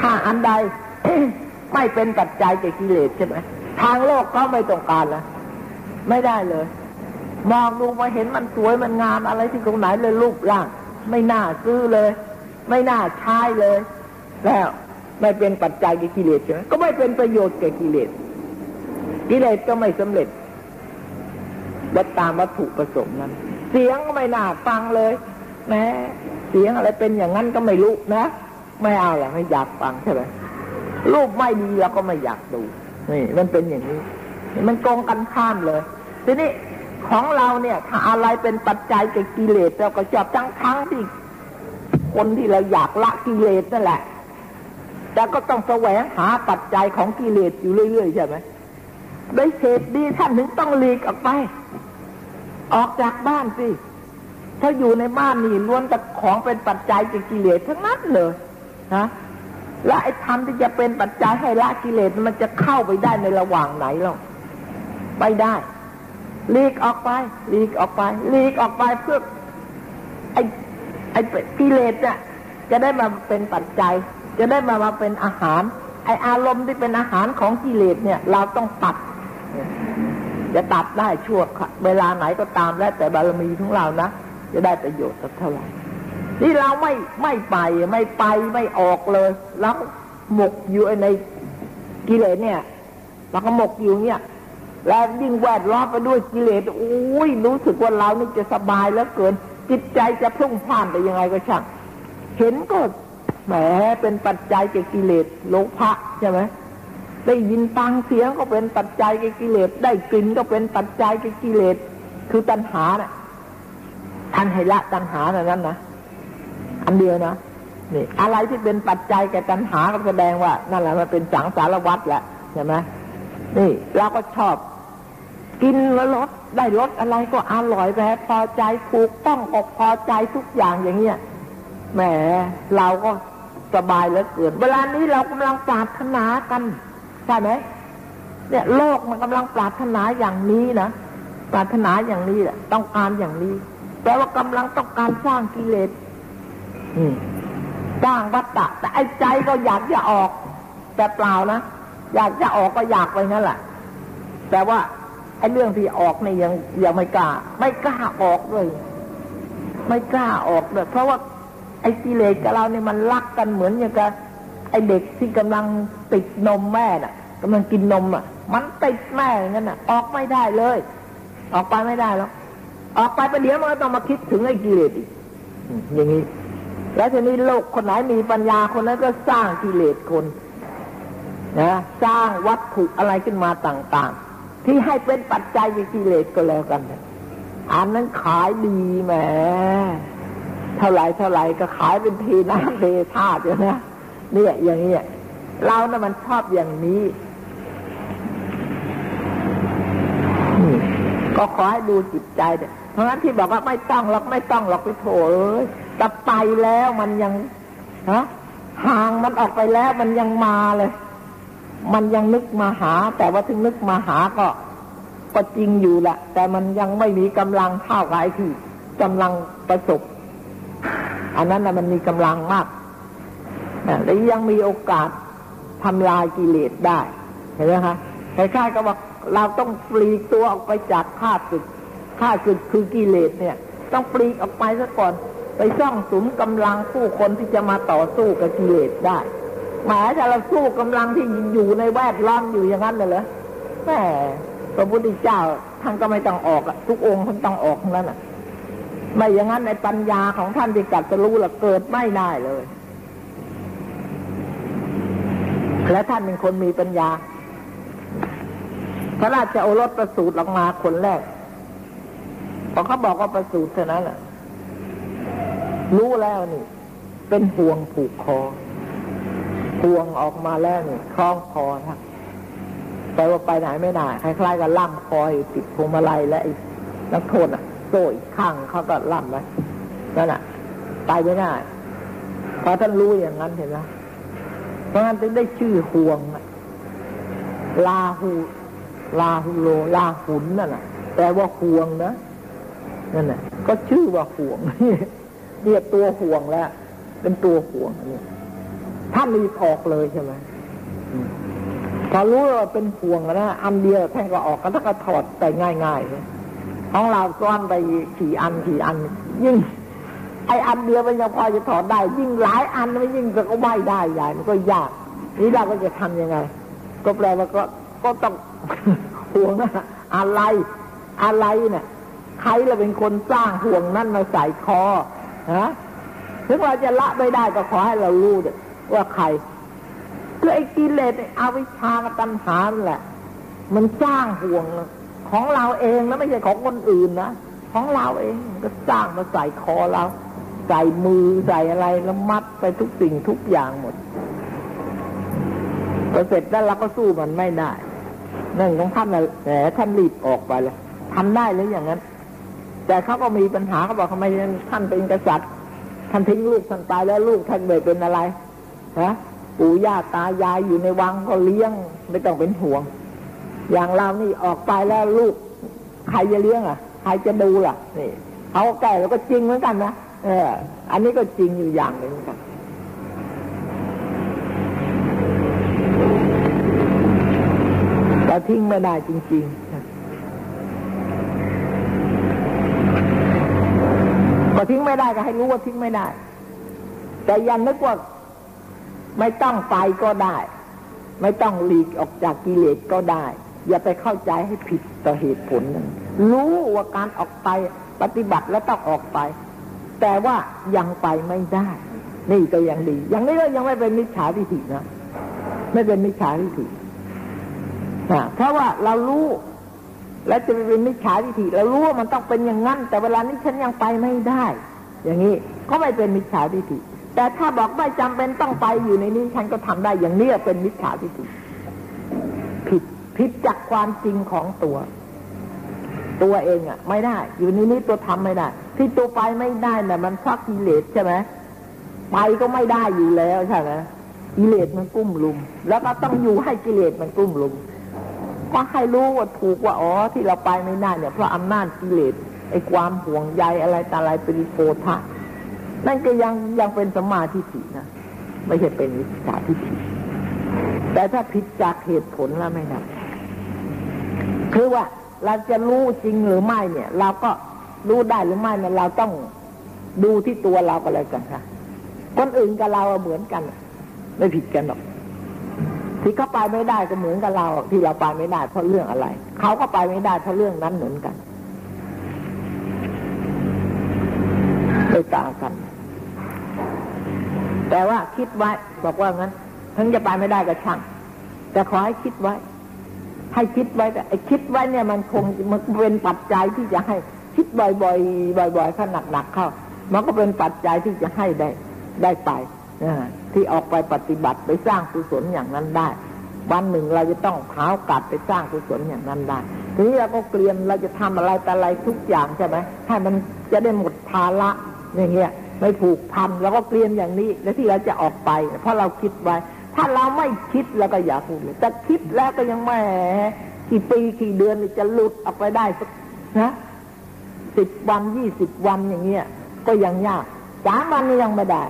ถ้าอันใดไม่เป็นปัจจัยแก่กิเลสใช่ไหมทางโลกก็ไม่ต้องการแล้วไม่ได้เลย มองดูมาเห็นมันสวยมันงามอะไรที่ตรงไหนเลยรูปร่าง ไม่น่าซื้อเลย ไม่น่าใช้เลย แล้วไม่เป็นปัจจัยแก่กิเลสใช่ไหมก็ไม่เป็นประโยชน์แก่กิเลสกิเลสก็ไม่สำเร็จ และตามวัตถุประสงค์นั้น เสียงก็ไม่น่าฟังเลยแม้เสียงอะไรเป็นอย่างนั้นก็ไม่รู้นะ ไม่เอาแหละไม่อยากฟังใช่ไหมรูปไม่ดีเราก็ไม่อยากดูนี่มันเป็นอย่างนี้ มันกงกันข้ามเลย ทีนี้ของเราเนี่ย ถ้าอะไรเป็นปัจจัยแก่กิเลสเราก็ชอบทั้งทั้งที่คนที่เราอยากละกิเลสนั่นแหละ แต่ก็ต้องแสวงหาปัจจัยของกิเลสอยู่เรื่อยๆใช่ไหมโดยเหตุดีท่านถึงต้องหลีกออกไป ออกจากบ้านสิ ถ้าอยู่ในบ้านนี่ล้วนแต่ของเป็นปัจจัยแก่กิเลสทั้งนั้นเลยนะและไอ้ธรรมที่จะเป็นปัจจัยให้ละกิเลสมันจะเข้าไปได้ในระหว่างไหนหรอกไม่ได้ลีกออกไปลีกออกไปลีกออกไปเพื่อไอ้ไอ้กิเลสเนี่ยจะได้มาเป็นปัจจัย จะได้มามาเป็นอาหาร ไอ้อารมณ์ที่เป็นอาหารของกิเลสเนี่ย เราต้องตัด จะตัดได้ชั่วเวลาไหนก็ตามแล้วแต่บารมีของเรานะจะได้ประโยชน์สักเท่าไหร่ที่เราไม่ไม่ไปไม่ไปไม่ออกเลยแล้วหมกอยู่ในกิเลสเนี่ยเราก็หมกอยู่เนี่ยแล้วยิ่งแวดล้อมไปด้วยกิเลสโอ้ยรู้สึกว่าเรานี่จะสบายแล้วเกิน จิตใจจะพุ่งพ่านไปยังไงก็ช่างเห็นก็แหมเป็นปัจจัยแก่กิเลสโลภะใช่ไหม ได้ยินฟังเสียงก็เป็นปัจจัยแก่กิเลส ได้กลิ่นก็เป็นปัจจัยแก่กิเลส คือตัณหาน่ะท่านให้ละตัณหาในนั้นนะอันเดียวนะนี่ อะไรที่เป็นปัจจัยแก่ตัณหาก็แสดงว่า นั่นแหละมันเป็นสังสารวัฏแหละใช่ไหมนี่เราก็ชอบ กินแล้วรสได้รสอะไรก็อร่อยแพ้พอใจถูกต้องอกพอใจทุกอย่างอย่างเงี้ยแหมเราก็สบายเหลือเกิน เวลานี้เรากำลังปรารถนากัน ใช่ไหมเนี่ยโลกมันกำลังปรารถนาอย่างนี้นะปรารถนาอย่างนี้แหละต้องการอย่างนี้แปลว่ากำลังต้องการสร้างกิเลสสร้างวัตตะ แต่ไอ้ใจก็อยากจะออก แต่เปล่านะอยากจะออกก็อยากไปนั่นแหละแต่ว่าไอ้เรื่องที่ออกนี่ยังยังไม่กล้า ไม่กล้าออกเลย ไม่กล้าออกเลยเพราะว่าไอ้กิเลสกับเราเนี่ยมันรักกันเหมือนอย่างกับไอ้เด็กที่กำลังติดนมแม่น่ะ กำลังกินนมอะ มันติดแม่อย่างนั้นน่ะ ออกไม่ได้เลย ออกไปไม่ได้แล้วออกไปประเดี๋ยวมันก็ต้องมาคิดถึงไอ้กิเลสอีกอย่างนี้แล้วทีนี้โลกคนไหนมีปัญญาคนนั้นก็สร้างกิเลสคนนะสร้างวัตถุอะไรขึ้นมาต่าง ๆ ที่ให้เป็นปัจจัยวิกิเลสก็แล้วกันอันนั้นขายดีแหมเท่าไรเท่าไรก็ขายเป็นทีน้ำเทธาตุนะเนี่ยอย่างเงี้ยเรานะ่ะมันชอบอย่างนี้ ก็ขอให้ดูจิตใจเนี่ยเพราะฉะนั้นที่บอกว่าไม่ต้องหรอกไม่ต้องหรอกไปโถเอ้ยแต่ไปแล้วมันยังฮะห่างมันออกไปแล้วมันยังมาเลย มันยังนึกมาหา แต่ว่าถึงนึกมาหาก็ ก็จริงอยู่แหละแต่มันยังไม่มีกำลังเท่าไอ้ที่กำลังประสบ อันนั้นนะมันมีกำลังมากและยังมีโอกาสทำลายกิเลสได้ เห็นไหมคะคล้ายๆกับว่า เราต้องปลีกตัวออกไปจากข้าศึกข้าศึกคือกิเลสเนี่ย ต้องปลีกออกไปซะก่อน ไปซ่องสุมกำลังผู้คนที่จะมาต่อสู้กับกิเลสได้หมายถ้าเราสู้กำลังที่อยู่ในแวดล้อมอยู่อย่างนั้นเลยเหรอแหมพระพุทธเจ้าท่านก็ไม่ต้องออกทุกองค์ท่านต้องออกนั้นอะไม่อย่างนั้นในปัญญาของท่านที่กัดจะรู้ละเกิดไม่ได้เลย และท่านเป็นคนมีปัญญา พระราชโอรสประสูติออกมาคนแรกพอเขาบอกว่าประสูติเท่านั้นแหละรู้แล้วนี่ เป็นห่วงผูกคอพวงออกมาแล้วนี่คล้องคอทั้งแต่ว่าไปไหนไม่ได้คล้ายๆกับล่ำคอยติดพวงมาลัยและนักโทษอะโซ่อีกข้างเขาก็ล่ำไว้นั่นอะไปไม่ได้พอท่านรู้อย่างนั้นเห็นไหมเพราะงั้นจึงได้ชื่อห่วงลาหู ลาหูโลลาหุนนั่นแหละแต่ว่าห่วงนะนั่นแหละก็ชื่อว่าห่วงเรียกตัวห่วงแล้ว เป็นตัวห่วงนี่ท่านรีบออกเลยใช่ไหมพอรู้ว่าเป็นห่วงนะอันเดียวแท่งก็ออกก็ถ้าก็ถอดไปง่ายๆของเราซ้อนไปกี่อันกี่อัน ยิ่งไออันเดียวมันยังพอจะถอดได้ ยิ่งหลายอันมันยิ่งก็ไม่ได้ใหญ่มันก็ยาก นี่เราก็จะทํำยังไง ก็แปลว่าก็ก็ต้อง ห่วงอะไรอะไรเนี่ยใครเราเป็นคนสร้างห่วงนั่นมาใส่คอฮะถึงเราจะละไม่ได้ก็ขอให้เรารู้ว่าใครคือไอ้กิเลสอวิชชาตัณหาแหละ มันสร้างห่วงของเราเองนะไม่ใช่ของคนอื่นนะของเราเองก็สร้างมาใส่คอเรา ใส่มือใส่อะไรแล้วมัดไปทุกสิ่งทุกอย่างหมดพอเสร็จแล้วเราก็สู้มันไม่ได้ นั่นของท่านนะแต่ท่านรีบออกไปเลยทำได้เลยอย่างนั้น แต่เขาก็มีปัญหาเขาบอกทำไมท่านเป็นกษัตริย์ท่านทิ้งลูกท่านตายแล้วลูกท่านไม่เป็นอะไรฮะปู่ย่าตายายอยู่ในวังก็เลี้ยงไม่ต้องเป็นห่วง อย่างเรานี่ออกไปแล้วลูก ใครจะเลี้ยงอะ ใครจะดูล่ะ นี่เขาแก่แล้วก็จริงเหมือนกันนะเออ อันนี้ก็จริงอยู่อย่างหนึ่งกันแต่ ทิ้งไม่ได้จริงๆก็ทิ้งไม่ได้ก็ให้รู้ว่าทิ้งไม่ได้ แต่ยันนึกว่าไม่ต้องไปก็ได้ ไม่ต้องหลีกออกจากกิเลสก็ได้ อย่าไปเข้าใจให้ผิดต่อเหตุผลนั้นรู้ว่าการออกไปปฏิบัติแล้วต้องออกไป แต่ว่ายังไปไม่ได้ นี่ก็ยังดี อย่างนี้ก็ยังไม่เป็นมิจฉาทิฏฐินะ ไม่เป็นมิจฉาทิฏฐิ เพราะว่าเรารู้ แล้วจะไปเป็นมิจฉาทิฏฐิเรารู้ว่ามันต้องเป็นอย่างนั้น แต่เวลานี้ฉันยังไปไม่ได้ อย่างนี้ก็ไม่เป็นมิจฉาทิฏฐิแต่ถ้าบอกไม่จำเป็นต้องไปอยู่ในนี้ฉันก็ทำได้อย่างนี้เป็นมิจฉาทิฏฐิผิดผิดจากความจริงของตัว ตัวเองอะ ไม่ได้ อยู่ในนี้ตัวทำไม่ได้ ที่ตัวไปไม่ได้น่ะมันเพราะกิเลสใช่ไหมไปก็ไม่ได้อยู่แล้วใช่ไหมกิเลสมันกุ้มลุม แล้วก็ต้องอยู่ให้กิเลสมันกุ้มลุม ก็ให้รู้ว่าถูกว่าอ๋อที่เราไปไม่ได้เนี่ยเพราะอำนาจกิเลสไอ้ความห่วงใยอะไรต่อะไรเป็นโฟทะนั่นก็ยังยังเป็นสมาธิฐินะไม่ใช่เป็นวิชาทิฏฐิแต่ถ้าผิดจากเหตุผลแล้วไม่ได้คือว่าเราจะรู้จริงหรือไม่เนี่ย เราก็รู้ได้หรือไม่เนี่ยเราต้องดูที่ตัวเราก็เลยกันค่ะคนอื่นกับเราเหมือนกัน ไม่ผิดกันหรอก ที่เขาไปไม่ได้ก็เหมือนกับเรา ที่เราไปไม่ได้เพราะเรื่องอะไร เขาก็ไปไม่ได้เพราะเรื่องนั้นเหมือนกันไม่ต่างกันแต่ว่าคิดไว้บอกว่างั้นถึงจะไปไม่ได้ก็ช่างแต่ขอให้คิดไว้ ให้คิดไว้แต่ไอ้คิดไว้เนี่ยมันคงมันเป็นปัจจัยที่จะให้ คิดบ่อยๆบ่อยๆข้าหนักๆเข้า มันก็เป็นปัจจัยที่จะให้ได้ได้ไป ที่ออกไปปฏิบัติไปสร้างกุศลอย่างนั้นได้ วันหนึ่งเราจะต้องเท้ากัดไปสร้างกุศลอย่างนั้นได้ทีนี้เราก็เกลียนเราจะทำอะไรแต่อะไรทุกอย่างใช่ไหมให้มันจะได้หมดภาระอย่างเงี้ยไม่ผูกพันเราก็เกลียนอย่างนี้ แล้วที่เราจะออกไป เพราะเราคิดไว้ ถ้าเราไม่คิดแล้วก็อย่าพูดเลยแต่คิดแล้วก็ยังแม่กี่ปีกี่เดือนจะหลุดออกไปได้สักนะสิบวันยี่สิบวันอย่างเงี้ยก็ยังยากสามวันนี้ยังไม่ได้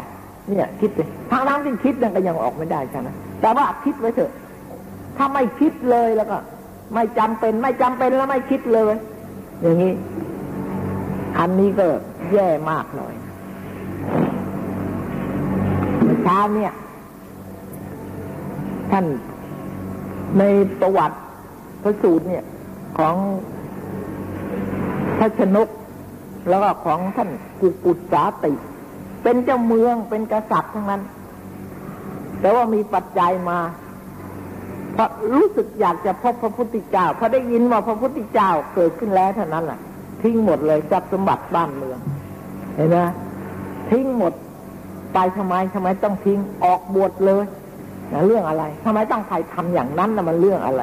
เนี่ย คิดเลยทางน้ำที่คิดนั่นก็ยังออกไม่ได้ใช่ไหมแต่ว่าคิดไว้เถอะ ถ้าไม่คิดเลยแล้วก็ ไม่จำเป็นไม่จำเป็นแล้วไม่คิดเลย อย่างนี้ อันนี้ก็แย่มากหน่อยเช้าเนี่ย ท่านในประวัติพระสูตรเนี่ย ของพระชนก แล้วก็ของท่านกุปุตสาติ เป็นเจ้าเมืองเป็นกษัตริย์ทั้งนั้น แต่ว่ามีปัจจัยมาเพราะรู้สึกอยากจะพบพระพุทธเจ้าพอได้ยินว่าพระพุทธเจ้าเกิดขึ้นแล้วเท่านั้นแหละทิ้งหมดเลยจับสมบัติบ้านเมือง เห็นไหมทิ้งหมดไปทำไมทำไมต้องทิ้งออกบวชเลยนะเรื่องอะไรทำไมต้องใครทำอย่างนั้นนะมันเรื่องอะไร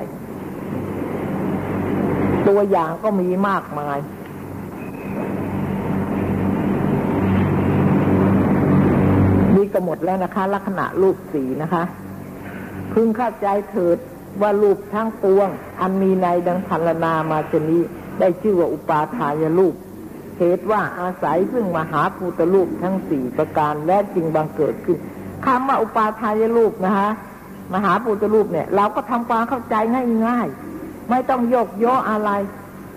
ตัวอย่างก็มีมากมาย ก็หมดแล้วนะคะ ลักษณะรูปสีนะคะ พึงเข้าใจเถิดว่ารูปทั้งปวง อันมีในดังพันลนามาชนี้ ได้ชื่อว่าอุปาทายรูปเหตุว่าอาศัยซึ่งมหาภูตรูปทั้งสี่ประการและจริงบังเกิดขึ้นคำว่าอุปาทายรูปนะคะ มหาภูตรูปเนี่ย เราก็ทำความเข้าใจง่ายๆ ไม่ต้องโยกโยอะไร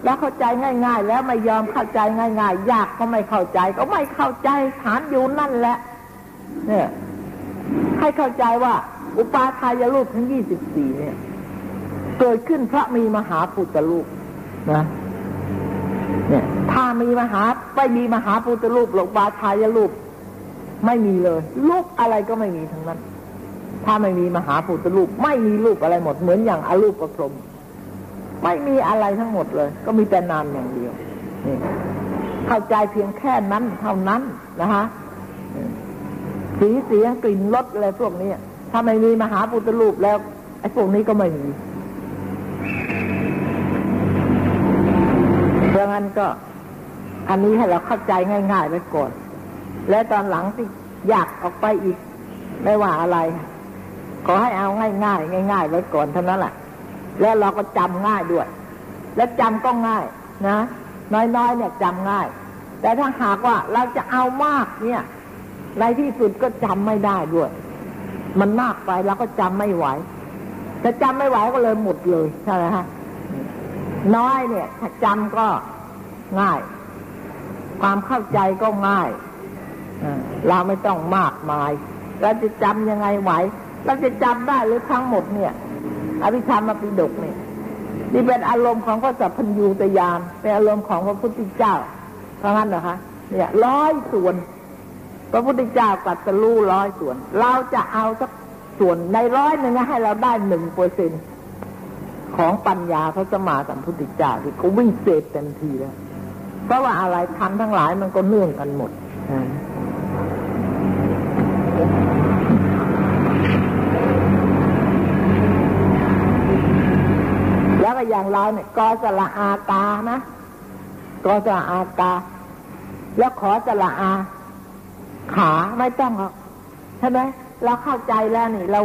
แล้วเข้าใจง่าย ๆ แล้วไม่ยอมเข้าใจง่าย ๆ ยากก็ไม่เข้าใจ ก็ไม่เข้าใจฐานอยู่นั่นแหละ เนี่ย ให้เข้าใจว่า อุปาทายรูปทั้งยี่สิบสี่เนี่ย เกิดขึ้นพระมีมหาพุทธลูกนะ เนี่ย ถ้ามีมหาไม่มีมหาพุทธรูปหลวงบาทายรูป ไม่มีเลยรูปอะไรก็ไม่มีทั้งนั้น ถ้าไม่มีมหาพุทธรูป ไม่มีรูปอะไรหมด เหมือนอย่างอรูปประพรมไม่มีอะไรทั้งหมดเลย ก็มีแต่นามอย่างเดียวนี่เข้าใจเพียงแค่นั้นเท่านั้นนะฮะ สีเสียงกลิ่นรสอะไรพวกนี้ถ้าไม่มีมหาพุทธรูปแล้วไอ้พวกนี้ก็ไม่มีเพราะงั้นก็ อันนี้ให้เราเข้าใจง่ายๆไว้ก่อน และตอนหลังที่อยากออกไปอีก ไม่ว่าอะไร ขอให้เอาง่ายๆง่ายๆไว้ก่อนเท่านั้นแหละแล้วเราก็จำง่ายด้วย และจำก็ง่ายนะ น้อยๆเนี่ยจำง่าย แต่ถ้าหากว่าเราจะเอามากเนี่ย ในที่สุดก็จำไม่ได้ด้วย มันมากไปเราก็จำไม่ไหวจะจำไม่ไหวก็เลยหมดเลยใช่ไหมฮะน้อยเนี่ย ถ้าจำก็ง่าย ความเข้าใจก็ง่ายเราไม่ต้องมากมายเราจะจำยังไงไหวเราจะจำได้หรือทั้งหมดเนี่ย อภิธรรมปิฎกเนี่ยนี่เป็นอารมณ์ของพระสัพพัญญูตยานเป็นอารมณ์ของพระพุทธเจ้าเพราะงั้นเหรอคะเนี่ยร้อยส่วน พระพุทธเจ้ากัดสรู้ร้อยส่วน เราจะเอาสักส่วนในร้อยหนึ่งให้เราได้หนึ่งเปอร์เซ็นของปัญญาพระสมมาสัมพุทธเจ้าที่เขาวิ่งเศษเต็มทีแล้วเพราะว่าอะไรทำทั้งหลายมันก็เนื่องกันหมดแล้วก็อย่างเราเนี่ยกอสละอากานะกอสละอากา แล้วขอสละอา ขาไม่ต้องหรอกใช่ไหมเราเข้าใจแล้วนี่เรา